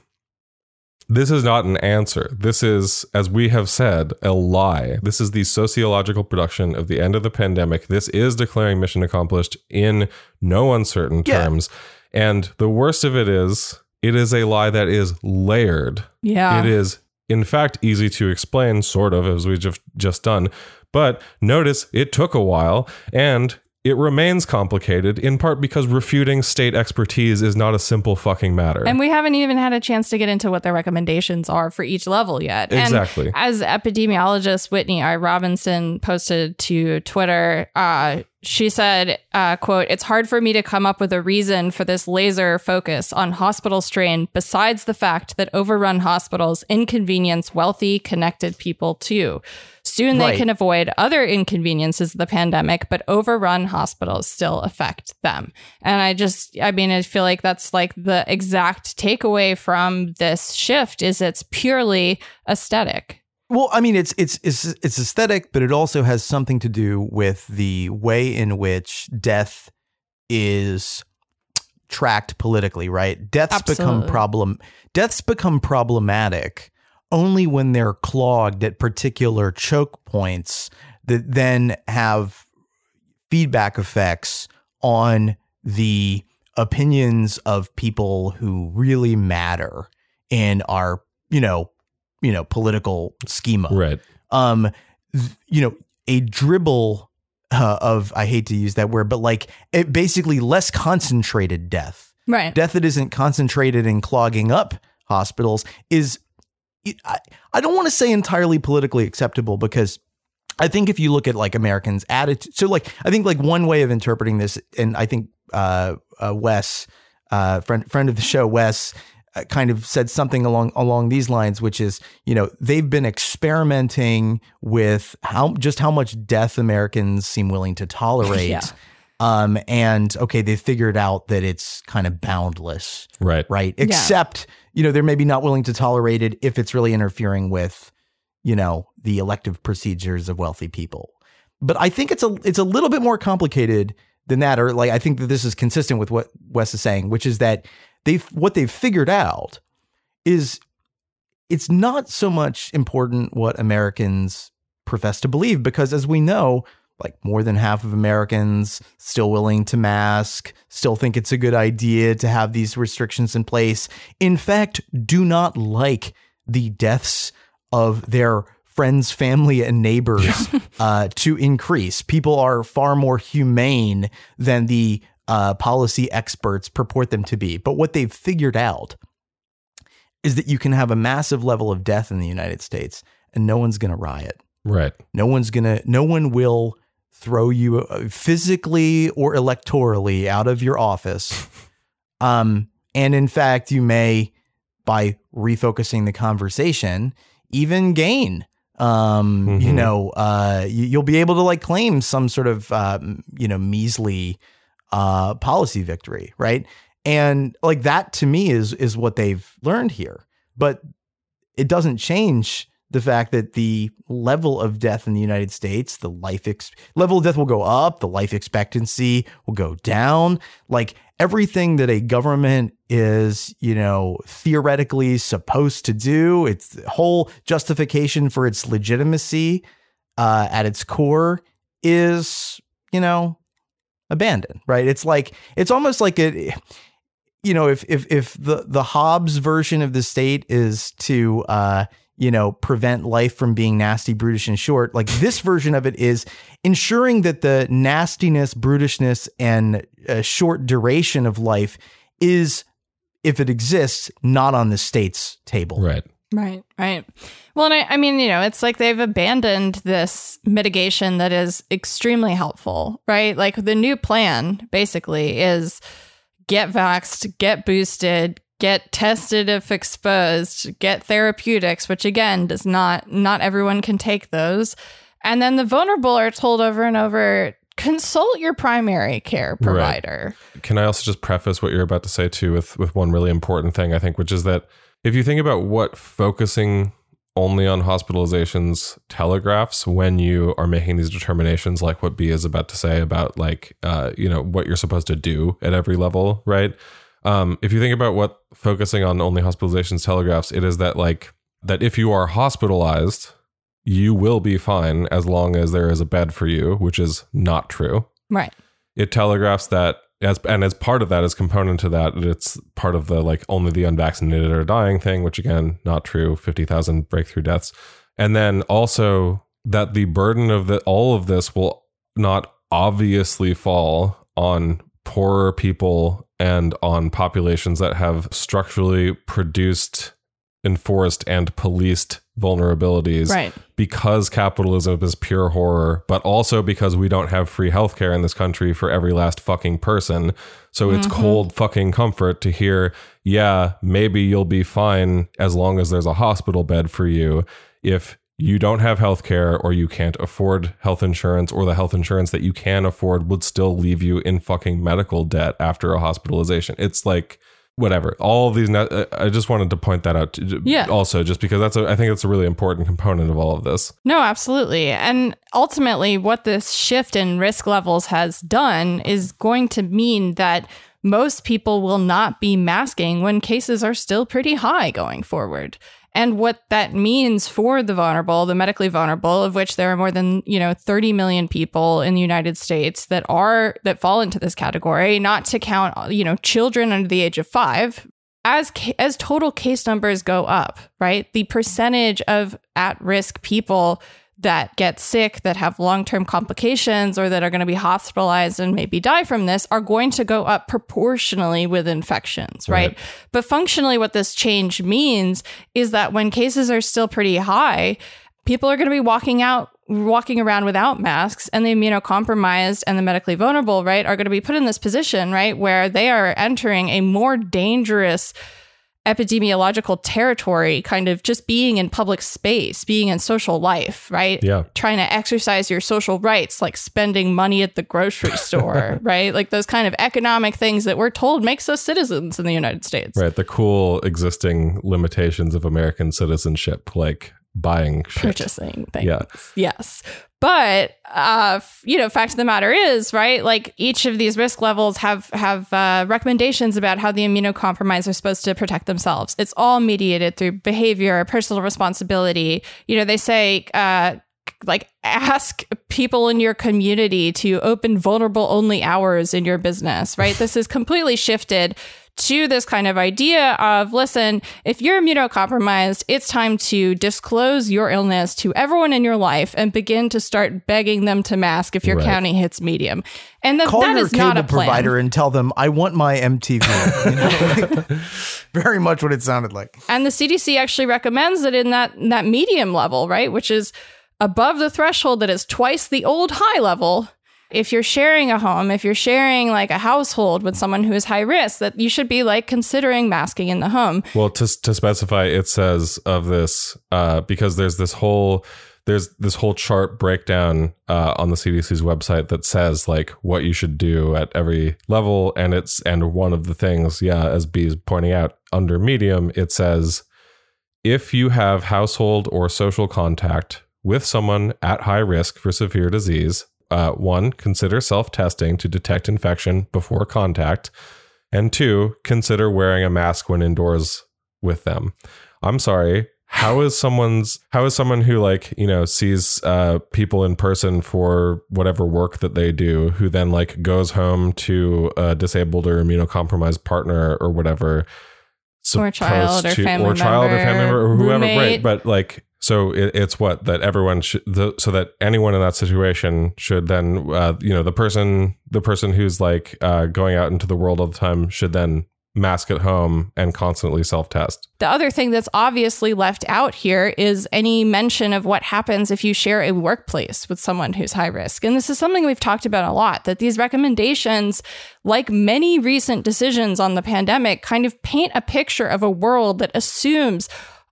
this is not an answer. This is, as we have said, a lie. This is the sociological production of the end of the pandemic. This is declaring mission accomplished in no uncertain Yeah. terms. And the worst of it is, it is a lie that is layered. yeah. It is, in fact, easy to explain, sort of, as we just just done. But notice it took a while and it remains complicated, in part because refuting state expertise is not a simple fucking matter. And we haven't even had a chance to get into what their recommendations are for each level yet. Exactly. And as epidemiologist Whitney I. Robinson posted to Twitter, uh, she said, uh, quote, it's hard for me to come up with a reason for this laser focus on hospital strain besides the fact that overrun hospitals inconvenience wealthy, connected people too. Soon they Right. can avoid other inconveniences of the pandemic, but overrun hospitals still affect them. And I just, I mean, I feel like that's like the exact takeaway from this shift is it's purely aesthetic. Well, I mean, it's it's it's it's aesthetic, but it also has something to do with the way in which death is tracked politically, right? Deaths become problem deaths become problematic only when they're clogged at particular choke points that then have feedback effects on the opinions of people who really matter in our, you know, you know, political schema right. um th- you know a dribble uh, of i hate to use that word but like it basically less concentrated death Right. death that isn't concentrated in clogging up hospitals is it- I, I don't want to say entirely politically acceptable because I think if you look at like Americans' attitude, so like I think like one way of interpreting this, and I think uh, uh, Wes, uh, friend friend of the show, Wes, uh, kind of said something along along these lines, which is you know they've been experimenting with how just how much death Americans seem willing to tolerate. Yeah. Um, and okay, they figured out that it's kind of boundless Right. right? Except, you know, they're maybe not willing to tolerate it if it's really interfering with, you know, the elective procedures of wealthy people. But I think it's a it's a little bit more complicated than that, or like I think that this is consistent with what Wes is saying, which is that they've what they've figured out is it's not so much important what Americans profess to believe, because as we know, like more than half of Americans still willing to mask, still think it's a good idea to have these restrictions in place. In fact, do not like the deaths of their friends, family, and neighbors uh, to increase. People are far more humane than the uh, policy experts purport them to be. But what they've figured out is that you can have a massive level of death in the United States and no one's going to riot. Right. No one's gonna. No one will throw you uh, physically or electorally out of your office. Um, and in fact, you may, by refocusing the conversation, even gain. Um, you Mhm. know, uh, you, you'll be able to like claim some sort of uh, you know measly uh, policy victory, right? And like that to me is is what they've learned here. But it doesn't change the fact that the level of death in the United States, the life ex- level of death will go up, the life expectancy will go down. Like everything that a government is, you know, theoretically supposed to do, its whole justification for its legitimacy uh, at its core is, you know, abandoned, right? It's like it's almost like it you know, if if if the the Hobbes version of the state is to uh, you know, prevent life from being nasty, brutish, and short, like this version of it is ensuring that the nastiness, brutishness, and uh, short duration of life is, if it exists, not on the state's table. Right. Right, right. Well, and I, I mean, you know, it's like they've abandoned this mitigation that is extremely helpful, right? Like the new plan basically is get vaxxed, get boosted, get tested if exposed, get therapeutics, which again does not not everyone can take those. And then the vulnerable are told over and over consult your primary care provider. Right. Can I also just preface what you're about to say too with with one really important thing I think which is that if you think about what focusing only on hospitalizations telegraphs when you are making these determinations like what B is about to say about like uh, you know what you're supposed to do at every level, right? Um, if you think about what focusing on only hospitalizations telegraphs, it is that like that if you are hospitalized, you will be fine as long as there is a bed for you, which is not true. Right. It telegraphs that as and as part of that, as component to that, it's part of the like only the unvaccinated are dying thing, which again, not true. Fifty thousand breakthrough deaths, and then also that the burden of the all of this will not obviously fall on poorer people and on populations that have structurally produced, enforced, and policed vulnerabilities right. because capitalism is pure horror, but also because we don't have free healthcare in this country for every last fucking person. So it's Mm-hmm. cold fucking comfort to hear, yeah, maybe you'll be fine as long as there's a hospital bed for you. If you don't have health care or you can't afford health insurance or the health insurance that you can afford would still leave you in fucking medical debt after a hospitalization. It's like whatever. All of these uh, I just wanted to point that out to, Yeah. also just because that's a, I think that's a really important component of all of this. No, absolutely. And ultimately, what this shift in risk levels has done is going to mean that most people will not be masking when cases are still pretty high going forward. And what that means for the vulnerable, the medically vulnerable, of which there are more than, you know, 30 million people in the United States that are that fall into this category, not to count, you know, children under the age of 5, as as total case numbers go up, right? The percentage of at-risk people that get sick, that have long-term complications or that are going to be hospitalized and maybe die from this are going to go up proportionally with infections, right? Right. But functionally what this change means is that when cases are still pretty high, people are going to be walking out walking around without masks and the immunocompromised and the medically vulnerable right are going to be put in this position right where they are entering a more dangerous epidemiological territory kind of just being in public space being in social life right Yeah. trying to exercise your social rights like spending money at the grocery store right like those kind of economic things that we're told makes us citizens in the united states Right. The cool existing limitations of American citizenship, like buying shit. purchasing things. Yeah. Yes. But uh, f- you know, fact of the matter is, right? Like each of these risk levels have have uh, recommendations about how the immunocompromised are supposed to protect themselves. It's all mediated through behavior, personal responsibility. You know, they say. Uh, like ask people in your community to open vulnerable only hours in your business, right? this is completely shifted to this kind of idea of listen, if you're immunocompromised, it's time to disclose your illness to everyone in your life and begin to start begging them to mask if your Right. county hits medium. And th- Call that your is not a plan. provider and tell them I want my MTV. You know, like, very much what it sounded like. And the CDC actually recommends it in that in that medium level, right, which is above the threshold that is twice the old high level. If you're sharing a home, if you're sharing like a household with someone who is high risk, that you should be like considering masking in the home. Well, to to specify, it says of this uh, because there's this whole there's this whole chart breakdown uh, on the CDC's website that says like what you should do at every level, and it's and one of the things, yeah, as B is pointing out, under medium, it says if you have household or social contact with someone at high risk for severe disease, uh, one, consider self testing to detect infection before contact. And two, consider wearing a mask when indoors with them. I'm sorry. How is someone's how is someone who like, you know, sees uh people in person for whatever work that they do, who then like goes home to a disabled or immunocompromised partner or whatever Or child or to- family or child or family member, member or whoever right but like so it, it's what that everyone should the, so that anyone in that situation should then uh, you know the person the person who's like uh, going out into the world all the time should then mask at home and constantly self test. The other thing that's obviously left out here is any mention of what happens if you share a workplace with someone who's high risk. And this is something we've talked about a lot that these recommendations, like many recent decisions on the pandemic, kind of paint a picture of a world that assumes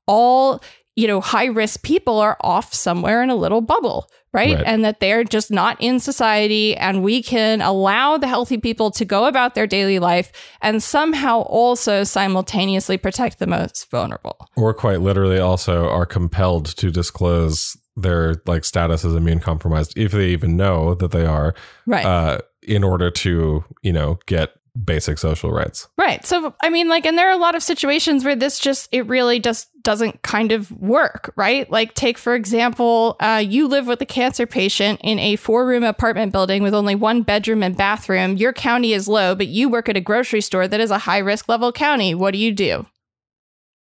all you know, high risk people are off somewhere in a little bubble, right? Right. And that they're just not in society. And we can allow the healthy people to go about their daily life and somehow also simultaneously protect the most vulnerable. Or quite literally also are compelled to disclose their like status as immune compromised, if they even know that they are, Right. uh, in order to, you know, get basic social rights. Right. So, I mean, like, and there are a lot of situations where this just, it really just doesn't kind of work, right? Like, take, for example, uh, you live with a cancer patient in a four room apartment building with only one bedroom and bathroom. Your county is low, but you work at a grocery store that is a high risk level county. What do you do?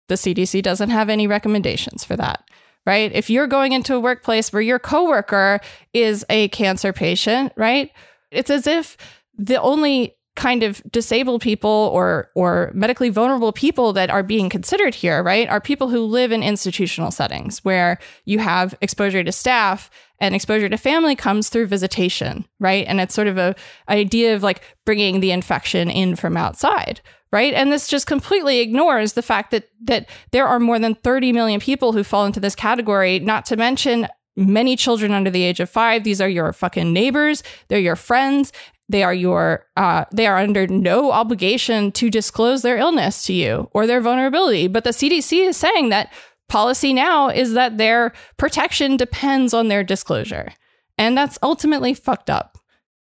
The CDC doesn't have any recommendations for that. Right. If you're going into a workplace where your coworker is a cancer patient, right? It's as if the only kind of disabled people or or medically vulnerable people that are being considered here, right, are people who live in institutional settings where you have exposure to staff and exposure to family comes through visitation, right? And it's sort of a idea of like bringing the infection in from outside, right? And this just completely ignores the fact that that there are more than 30 million people who fall into this category, not to mention many children under the age of 5. These are your fucking neighbors, they're your friends, they are your uh, they are under no obligation to disclose their illness to you or their vulnerability. But the cdc is saying that policy now is that their protection depends on their disclosure. And that's ultimately fucked up.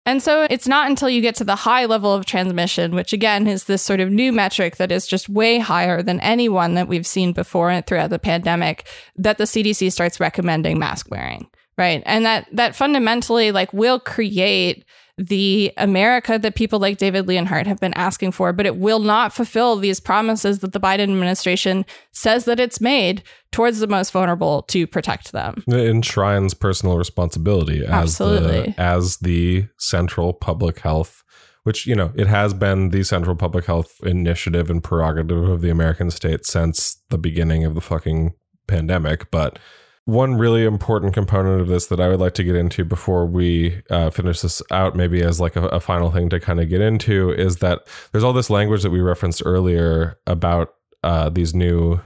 And so it's not until you get to the high level of transmission which again is this sort of new metric that is just way higher than any one that we've seen before throughout the pandemic that the cdc starts recommending mask wearing right? And that that fundamentally like will create the America that people like David Leonhardt have been asking for, but it will not fulfill these promises that the Biden administration says that it's made towards the most vulnerable to protect them. It enshrines personal responsibility as Absolutely. the as the central public health which you know it has been the central public health initiative and prerogative of the American state since the beginning of the fucking pandemic but one really important component of this that I would like to get into before we uh, finish this out, maybe as like a, a final thing to kind of get into, is that there's all this language that we referenced earlier about uh, these new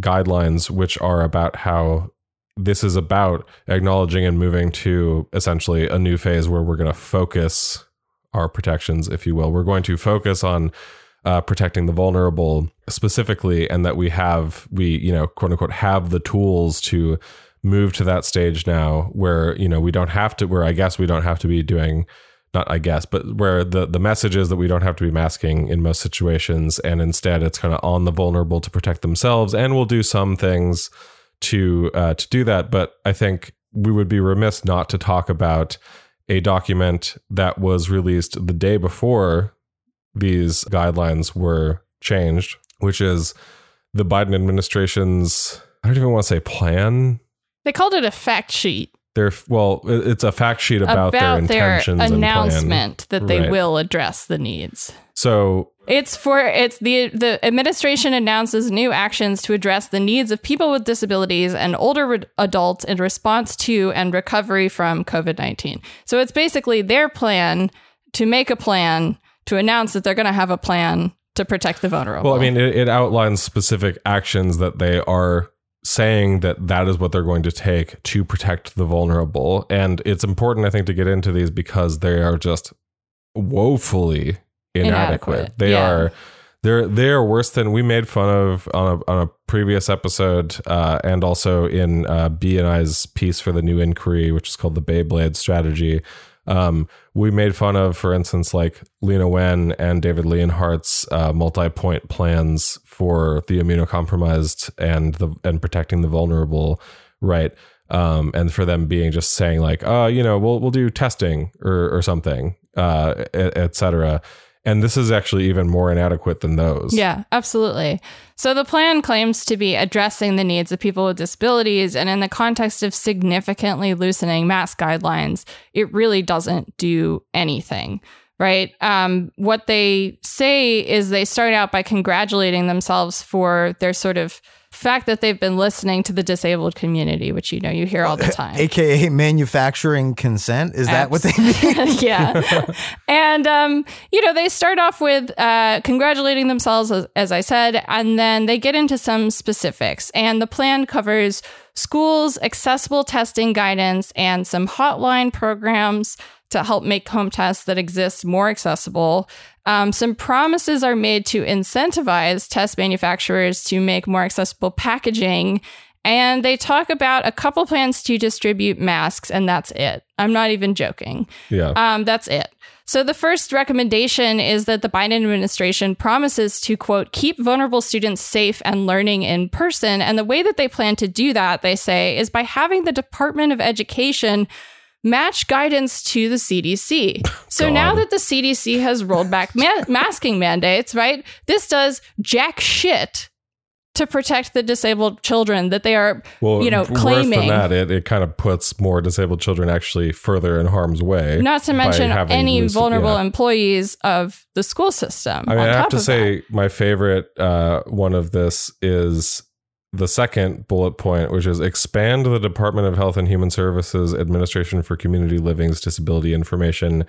guidelines, which are about how this is about acknowledging and moving to essentially a new phase where we're going to focus our protections, if you will. We're going to focus on uh, protecting the vulnerable specifically, and that we have, we, you know, quote unquote, have the tools to move to that stage now where, you know, we don't have to, where I guess we don't have to be doing, not I guess, but where the, the message is that we don't have to be masking in most situations. And instead, it's kind of on the vulnerable to protect themselves. And we'll do some things to, uh, to do that. But I think we would be remiss not to talk about a document that was released the day before these guidelines were changed, which is the Biden administration's, I don't even want to say plan. They called it a fact sheet Their, well, it's a fact sheet about, their intentions and plan. announcement that they Right. will address the needs. So It's for it's the the administration announces new actions to address the needs of people with disabilities and older re- adults in response to and recovery from COVID-19. So it's basically their plan to make a plan to announce that they're going to have a plan to protect the vulnerable. Well, I mean, it, it outlines specific actions that they are saying that that is what they're going to take to protect the vulnerable. And it's important, I think, to get into these because they are just woefully inadequate. Inadequate, They yeah. are. They're they are worse than we made fun of on a on a previous episode, uh, and also in uh, B and I's piece for the New Inquiry, which is called the Beyblade Strategy. Um, we made fun of, for instance, like Leana Wen and David Leonhardt's uh, multi-point plans for the immunocompromised and the and protecting the vulnerable, right? Um, and for them being just saying like, uh, you know, we'll we'll do testing or or something, uh, et, et. And this is actually even more inadequate than those. Yeah, absolutely. So the plan claims to be addressing the needs of people with disabilities, and in the context of significantly loosening mask guidelines, it really doesn't do anything. right? Um, what they say is they start out by congratulating themselves for their sort of fact that they've been listening to the disabled community, which you know you hear all the time. AKA manufacturing consent. Is that what they mean? yeah. And, um, you know, they start off with uh, congratulating themselves, as, as I said, and then they get into some specifics. And the plan covers schools, accessible testing guidance, and some hotline programs to help make home tests that exist more accessible. Um, some promises are made to incentivize test manufacturers to make more accessible packaging. And they talk about a couple plans to distribute masks, and that's it. I'm not even joking. Yeah. Um, that's it. So the first recommendation is that the Biden administration promises to quote keep vulnerable students safe and learning in person. And the way that they plan to do that, they say, is by having the Department of Education match guidance to the CDC. So God. now that the CDC has rolled back ma- masking mandates, right? This does jack shit to protect the disabled children that they are, well, you know, claiming. worse than that, it, it kind of puts more disabled children actually further in harm's way. Not to mention any vulnerable yeah. employees of the school system. I mean, I have to say, that. my favorite uh, one of this is the second bullet point, which is expand the Department of Health and Human Services Administration for Community Living's Disability Information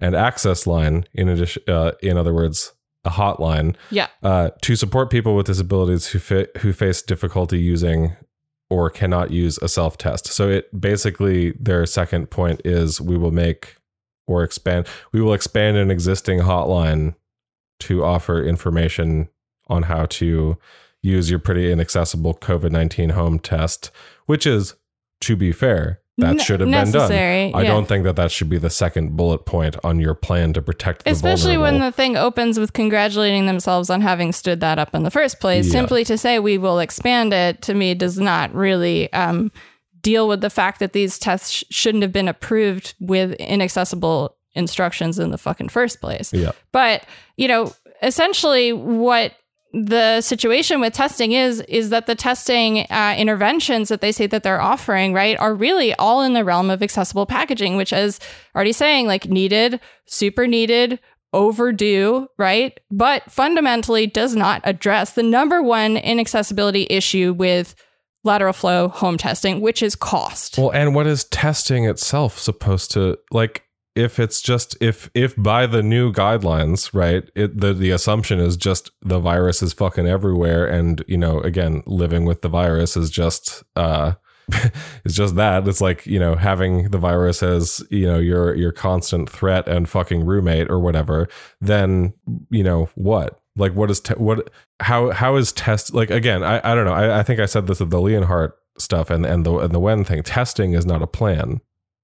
and Access Line. In addition, uh, in other words, a hotline yeah, uh, to support people with disabilities who fa- who face difficulty using or cannot use a self test. So it basically their second point is we will make or expand we will expand an existing hotline to offer information on how to use your pretty inaccessible COVID-19 home test, which is to be fair, that should have been done. I yeah. don't think that that should be the second bullet point on your plan to protect the especially when the thing opens with congratulating themselves on having stood that up in the first place. Yeah. Simply to say we will expand it to me does not really um, deal with the fact that these tests sh- shouldn't have been approved with inaccessible instructions in the fucking first place. Yeah. But, you know, essentially what the situation with testing is is that the testing uh, interventions that they say that they're offering right are really all in the realm of accessible packaging which is already saying like needed super needed overdue right but fundamentally does not address the number one inaccessibility issue with lateral flow home testing which is cost Well, and what is testing itself supposed to like? If it's just if if by the new guidelines, right? It, the the assumption is just the virus is fucking everywhere, and you know, again, living with the virus is just uh, it's just that. It's like you know, having the virus as you know your your constant threat and fucking roommate or whatever. Then you know what? Like what is te- what? How how is test like again? I I don't know. I, I think I said this with the Leonhardt stuff and and the and the Wen thing. Testing is not a plan.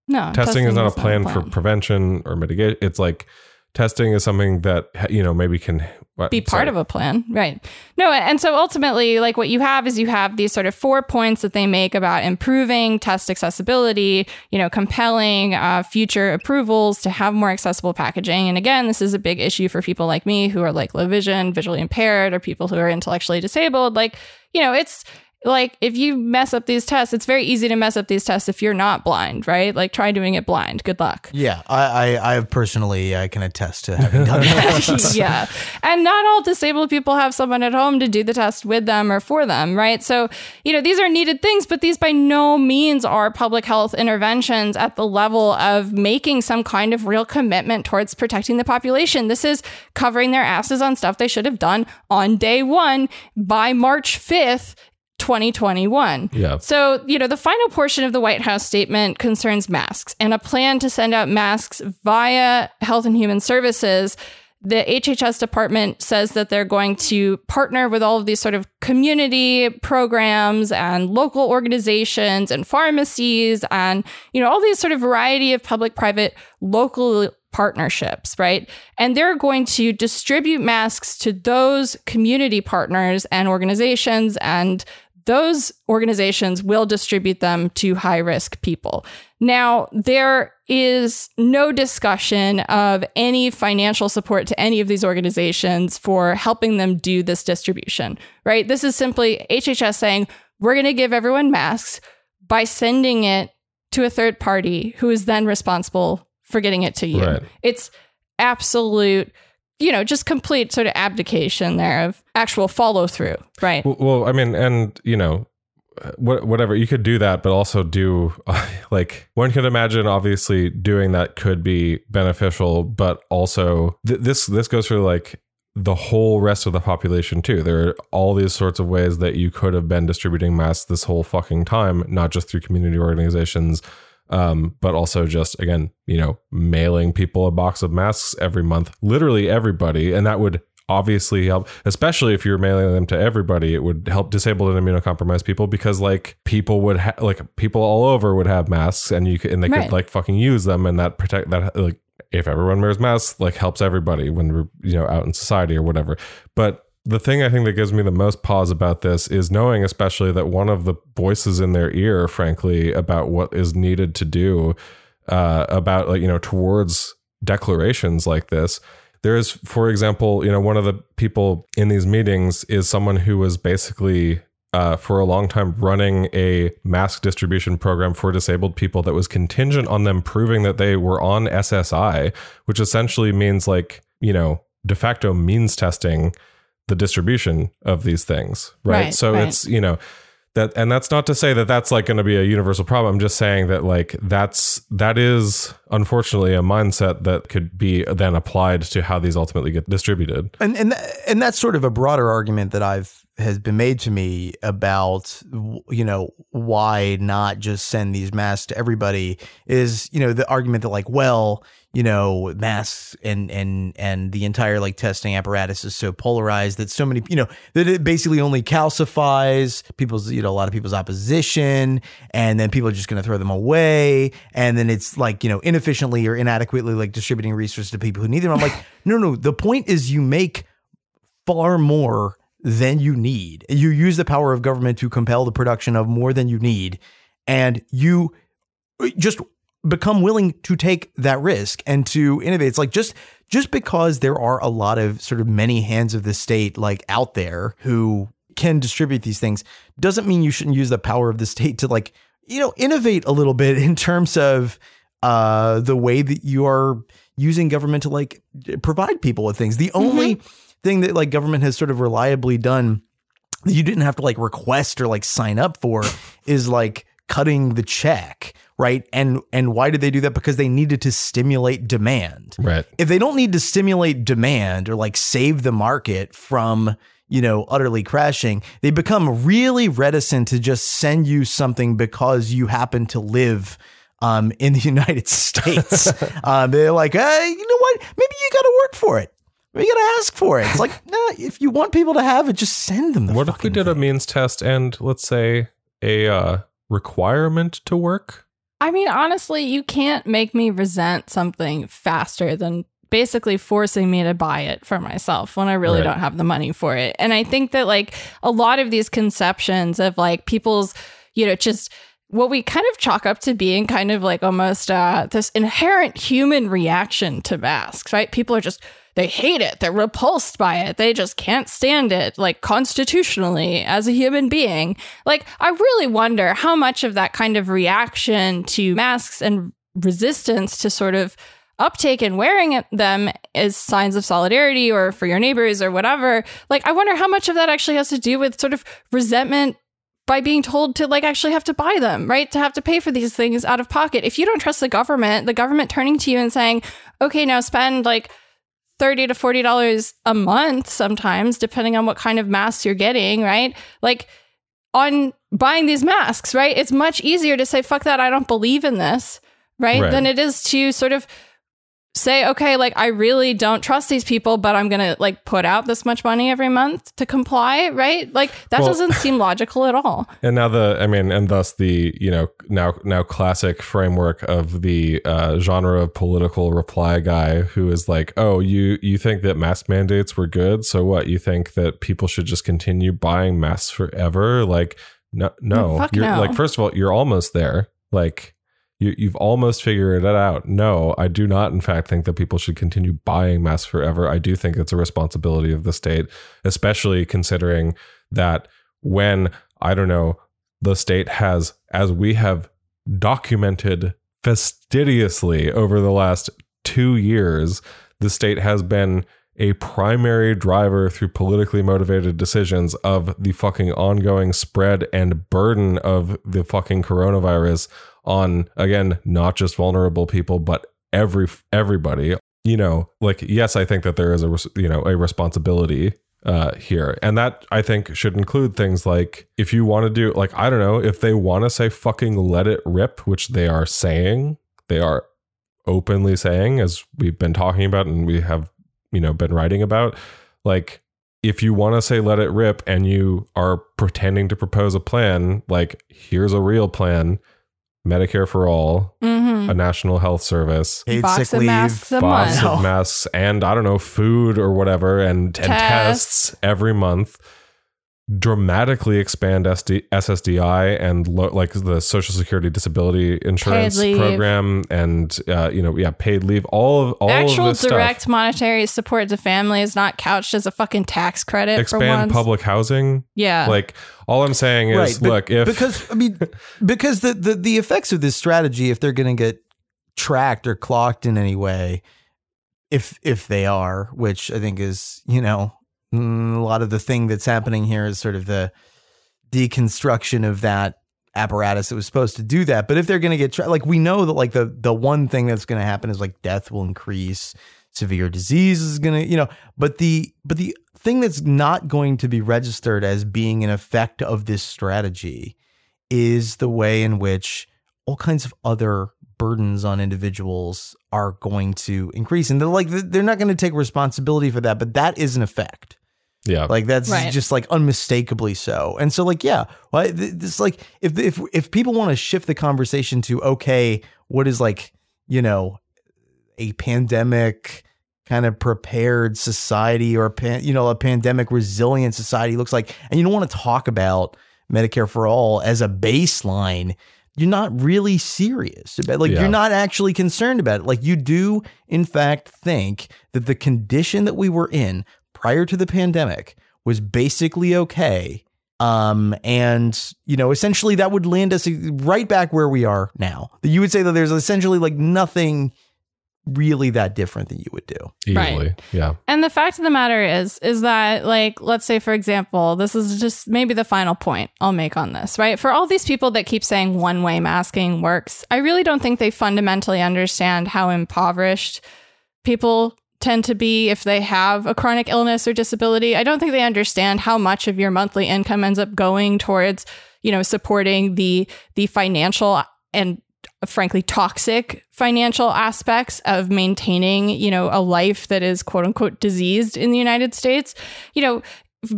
No Testing, is not a plan, for prevention or mitigation. It's like testing is something that you know maybe can what, be part of a plan right. No and so ultimately like what you have is you have these sort of four points that they make about improving test accessibility you know compelling uh, future approvals to have more accessible packaging. And again this is a big issue for people like me who are like low vision visually impaired or people who are intellectually disabled. Like you know it's like if you mess up these tests it's very easy to mess up these tests if you're not blind right like try doing it blind good luck Yeah, I, I, I personally I can attest to having done that. yeah. And not all disabled people have someone at home to do the test with them or for them, right? So, you know, these are needed things, but these by no means are public health interventions at the level of making some kind of real commitment towards protecting the population. This is covering their asses on stuff they should have done on day one by March 5th. 2021. Yeah. So, you know, the final portion of the White House statement concerns masks and a plan to send out masks via Health and Human Services. The HHS department says that they're going to partner with all of these sort of community programs and local organizations and pharmacies and, you know, all these sort of variety of public private local partnerships, right? And they're going to distribute masks to those community partners and organizations and those organizations will distribute them to high risk people. Now, there is no discussion of any financial support to any of these organizations for helping them do this distribution, right? This is simply HHS saying, we're going to give everyone masks by sending it to a third party who is then responsible for getting it to you. Right. It's absolute, you know, just complete sort of abdication there of actual follow through, right? Well, I mean, and you know, whatever you could do that, but also do like one could imagine. Obviously, doing that could be beneficial, but also th- this this goes for like the whole rest of the population too. There are all these sorts of ways that you could have been distributing masks this whole fucking time, not just through community organizations, um, but also just again, you know, mailing people a box of masks every month, literally everybody, and that would obviously help, especially if you're mailing them to everybody. It would help disabled and immunocompromised people because like people would ha- like people all over would have masks, and you could, and they Right. could like fucking use them, and that protect that like if everyone wears masks, like helps everybody when we're you know out in society or whatever. But the thing I think that gives me the most pause about this is knowing, especially that one of the voices in their ear, frankly, about what is needed to do uh, about like you know towards declarations like this. There is, for example, you know, one of the people in these meetings is someone who was basically uh, for a long time running a mask distribution program for disabled people that was contingent on them proving that they were on SSI, which essentially means like, you know, de facto means testing the distribution of these things. Right. Right, so right. it's, you know, that and that's not to say that that's like going to be a universal problem i'm just saying that like that's that is unfortunately a mindset that could be then applied to how these ultimately get distributed and and and that's sort of a broader argument that I've has been made to me about you know why not just send these masks to everybody is you know the argument that like well you know masks and and and the entire like testing apparatus is so polarized that so many you know that it basically only calcifies people's you know a lot of people's opposition and then people are just going to throw them away and then it's like you know inefficiently or inadequately like distributing resources to people who need them i'm like no no the point is you make far more than you need. You use the power of government to compel the production of more than you need, and you just become willing to take that risk and to innovate. It's like just just because there are a lot of sort of many hands of the state like out there who can distribute these things doesn't mean you shouldn't use the power of the state to like you know innovate a little bit in terms of uh the way that you are using government to like provide people with things. The only thing that like government has sort of reliably done that you didn't have to like request or like sign up for is like cutting the check, right? And and why did they do that? Because they needed to stimulate demand. right If they don't need to stimulate demand or like save the market from you know, utterly crashing, they become really reticent to just send you something because you happen to live um, in the United States. um, they're like, hey, you know what? Maybe you got to work for it. Maybe you got to ask for it. It's like, nah, if you want people to have it, just send them the what if we did a means test and let's say a uh, requirement to work I mean, honestly, you can't make me resent something faster than basically forcing me to buy it for myself when I really Right. don't have the money for it. And I think that like a lot of these conceptions of like people's, you know, just what we kind of chalk up to being kind of like almost uh, this inherent human reaction to masks, right? People are just, they hate it. They're repulsed by it. They just can't stand it, like constitutionally as a human being. Like, I really wonder how much of that kind of reaction to masks and resistance to sort of uptake and wearing them as signs of solidarity or for your neighbors or whatever. Like, I wonder how much of that actually has to do with sort of resentment by being told to like actually have to buy them, right? To have to pay for these things out of pocket. If you don't trust the government, the government turning to you and saying, okay, now spend like 30 to 40 dollars a month sometimes depending on what kind of masks you're getting right like on buying these masks right it's much easier to say fuck that i don't believe in this right, Right. than it is to sort of say okay like i really don't trust these people but i'm gonna like put out this much money every month to comply right? Like that Well- doesn't seem logical at all. And now the i mean and thus the you know now now classic framework of the uh, genre of political reply guy who is like oh you you think that mask mandates were good? So what? You think that people should just continue buying masks forever? Like no no. Fuck you're no. like first of all you're almost there. Like you, you've almost figured it out. No, I do not, in fact, think that people should continue buying masks forever. I do think it's a responsibility of the state, especially considering that when, I don't know, the state has, as we have documented fastidiously over the last two years, the state has been a primary driver through politically motivated decisions of the fucking ongoing spread and burden of the fucking coronavirus on again not just vulnerable people but every everybody you know like yes i think that there is a you know a responsibility uh here. And that i think should include things like if you want to do like i don't know if they want to say fucking let it rip which they are saying they are openly saying as we've been talking about and we have you know been writing about like if you want to say let it rip and you are pretending to propose a plan like here's a real plan medicare for all Mm-hmm. a national health service Paid Box sick of leave. masks a box month. of masks and I don't know, food or whatever, and, and Tests. tests every month. Dramatically expand SD, SSDI and lo, like the Social Security Disability Insurance program, and uh, you know, yeah, paid leave. All of all Actual of this direct stuff. monetary support to families, not couched as a fucking tax credit. for Expand once. public housing. Yeah. Like all I'm saying is, but- look, if because I mean, because the, the the effects of this strategy, if they're going to get tracked or clocked in any way, if if they are, which I think is you know Mm, a lot of the thing that's happening here is sort of the deconstruction of that apparatus that was supposed to do that. But if they're going to get tra- like we know that like the the one thing that's going to happen is like death will increase, severe disease is going to you know, but the but the thing that's not going to be registered as being an effect of this strategy is the way in which all kinds of other burdens on individuals are going to increase and they're like they're not going to take responsibility for that but that is an effect yeah, like that's Right. just like unmistakably so. And so like yeah, well, this like if if if people want to shift the conversation to okay, what is like, you know, a pandemic kind of prepared society or a pan, you know, a pandemic resilient society looks like and you don't want to talk about Medicare for all as a baseline, you're not really serious about like Yeah. you're not actually concerned about it. Like you do in fact think that the condition that we were in prior to the pandemic was basically okay. Um, and you know, essentially that would land us right back where we are now. You would say that there's essentially like nothing really that different than you would do. easily, right. yeah, And the fact of the matter is, is that like, let's say, for example, this is just maybe the final point I'll make on this, right? For all these people that keep saying one way masking works, I really don't think they fundamentally understand how impoverished people tend to be if they have a chronic illness or disability. I don't think they understand how much of your monthly income ends up going towards, you know, supporting the the financial and frankly toxic financial aspects of maintaining, you know, a life that is quote unquote diseased in the United States. You know,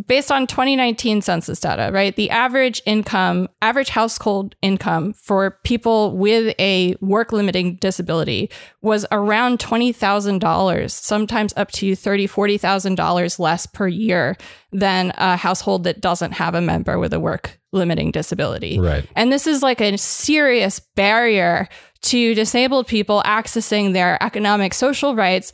based on 2019 census data, right? The average income, average household income for people with a work limiting disability was around $20,000, sometimes up to $30,000, $40,000 less per year than a household that doesn't have a member with a work limiting disability. right. And this is like a serious barrier to disabled people accessing their economic social rights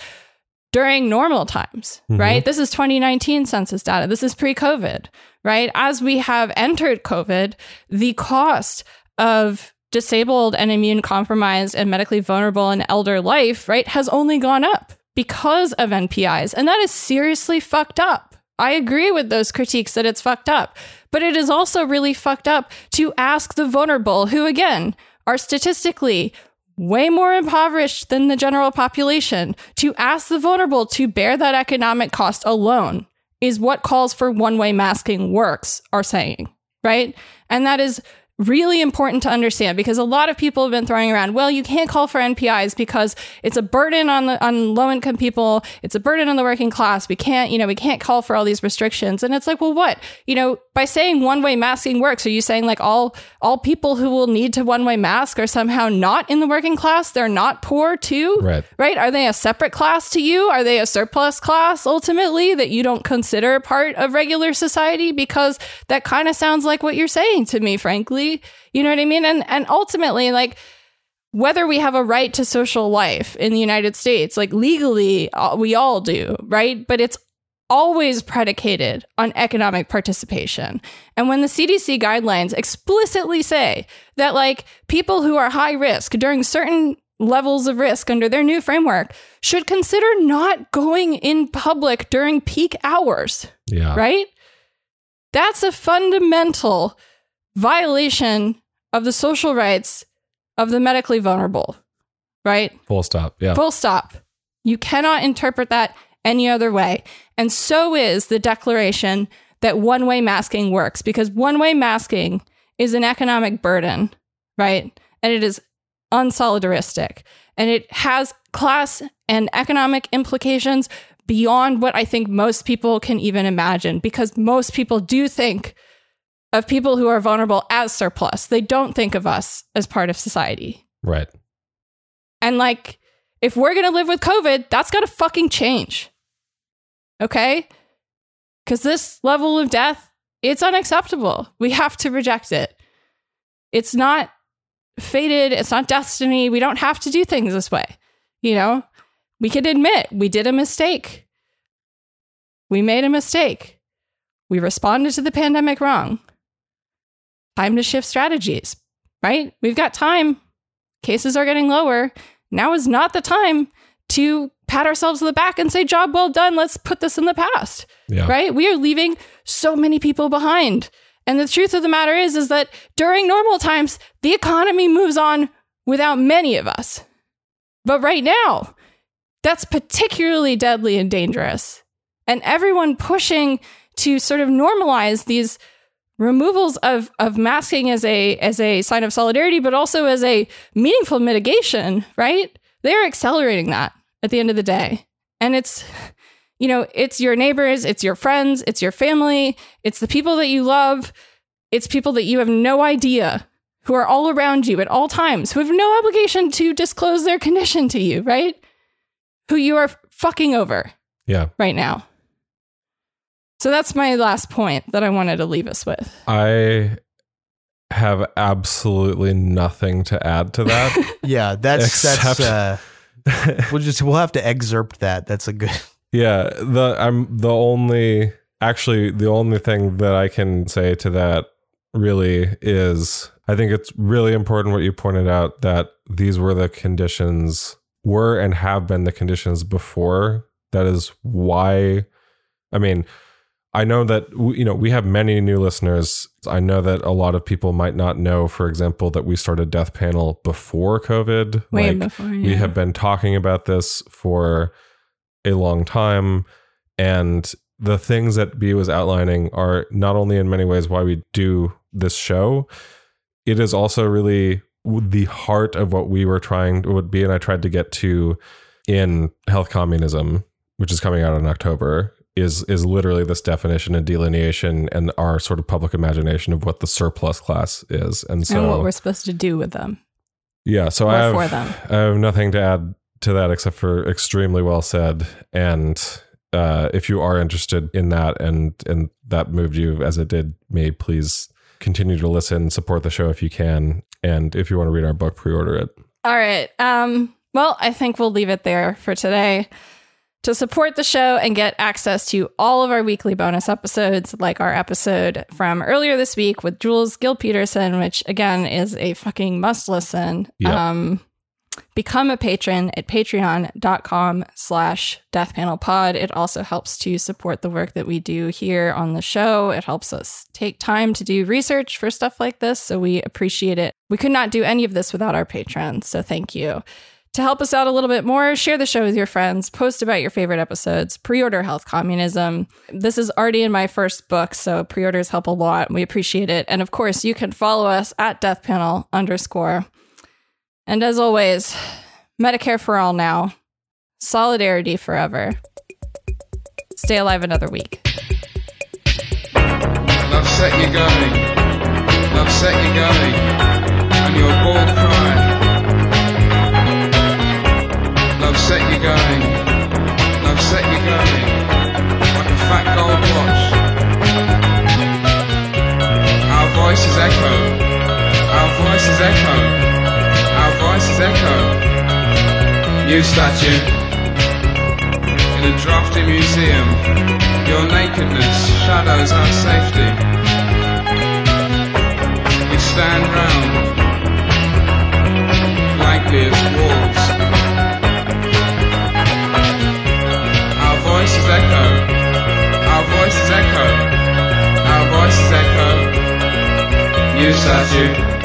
during normal times, mm-hmm. right? This is 2019 census data. This is pre COVID, right? As we have entered COVID, the cost of disabled and immune compromised and medically vulnerable and elder life, right, has only gone up because of NPIs. And that is seriously fucked up. I agree with those critiques that it's fucked up. But it is also really fucked up to ask the vulnerable, who again are statistically way more impoverished than the general population, to ask the vulnerable to bear that economic cost alone is what calls for one way masking works are saying, right? And that is really important to understand because a lot of people have been throwing around well you can't call for npis because it's a burden on the on low income people. It's a burden on the working class. We can't you know we can't call for all these restrictions. And it's like well what? You know by saying one way masking works are you saying like all all people who will need to one way mask are somehow not in the working class? They're not poor too? Right. right? Are they a separate class to you? Are they a surplus class ultimately that you don't consider part of regular society? Because that kind of sounds like what you're saying to me frankly you know what i mean and and ultimately like whether we have a right to social life in the united states like legally uh, we all do right but it's always predicated on economic participation. And when the CDC guidelines explicitly say that like people who are high risk during certain levels of risk under their new framework should consider not going in public during peak hours, Yeah. right? That's a fundamental violation of the social rights of the medically vulnerable, right? Full stop. Yeah. Full stop. You cannot interpret that any other way. And so is the declaration that one way masking works because one way masking is an economic burden, right? And it is unsolidaristic and it has class and economic implications beyond what I think most people can even imagine because most people do think of people who are vulnerable as surplus. They don't think of us as part of society. right. And like, if we're going to live with COVID, that's got to fucking change. Okay? Because this level of death, it's unacceptable. We have to reject it. It's not fated, it's not destiny. We don't have to do things this way. You know, we can admit we did a mistake. We made a mistake. We responded to the pandemic wrong. Time to shift strategies, right? We've got time. Cases are getting lower. Now is not the time to pat ourselves on the back and say, job well done. Let's put this in the past, Yeah. right? We are leaving so many people behind. And the truth of the matter is, is that during normal times, the economy moves on without many of us. But right now, that's particularly deadly and dangerous. And everyone pushing to sort of normalize these removals of, of masking as a as a sign of solidarity, but also as a meaningful mitigation, right? They're accelerating that at the end of the day. And it's you know, it's your neighbors, it's your friends, it's your family, it's the people that you love, it's people that you have no idea who are all around you at all times, who have no obligation to disclose their condition to you, right? Who you are fucking over Yeah. right now. So that's my last point that I wanted to leave us with. I have absolutely nothing to add to that. Yeah, that's that's Except- uh we'll just we'll have to excerpt that. That's a good yeah, the I'm the only actually the only thing that I can say to that really is I think it's really important what you pointed out that these were the conditions were and have been the conditions before. That is why I mean I know that you know we have many new listeners. I know that a lot of people might not know, for example, that we started Death Panel before COVID. Way Like, before, we have been talking about this for a long time, and the things that B was outlining are not only in many ways why we do this show. It is also really the heart of what we were trying would be, and I tried to get to in Health Communism, which is coming out in October is is literally this definition and delineation and our sort of public imagination of what the surplus class is. And so and what we're supposed to do with them. yeah, so I have, for them. I have nothing to add to that except for extremely well said. And uh, if you are interested in that and and that moved you as it did me, please continue to listen, support the show if you can, and if you want to read our book, pre-order it. All right. Um, well, I think we'll leave it there for today. To support the show and get access to all of our weekly bonus episodes, like our episode from earlier this week with Jules Gill-Peterson, which again is a fucking must listen. Yep. Um, become a patron at patreon.com slash death panel pod. It also helps to support the work that we do here on the show. It helps us take time to do research for stuff like this. So we appreciate it. We could not do any of this without our patrons. So thank you. To help us out a little bit more, share the show with your friends, post about your favorite episodes, pre order Health Communism. This is already in my first book, so pre orders help a lot. We appreciate it. And of course, you can follow us at deathpanel underscore. And as always, Medicare for all now, solidarity forever. Stay alive another week. Love set you going, love set you going, and your bold cry. Going, love set you going, like a fat gold watch. Our voices echo, our voices echo, our voices echo. New statue in a drafty museum. Your nakedness shadows our safety. We stand round like pierced walls. Echo. Our voices echo. Our voices echo. New statue.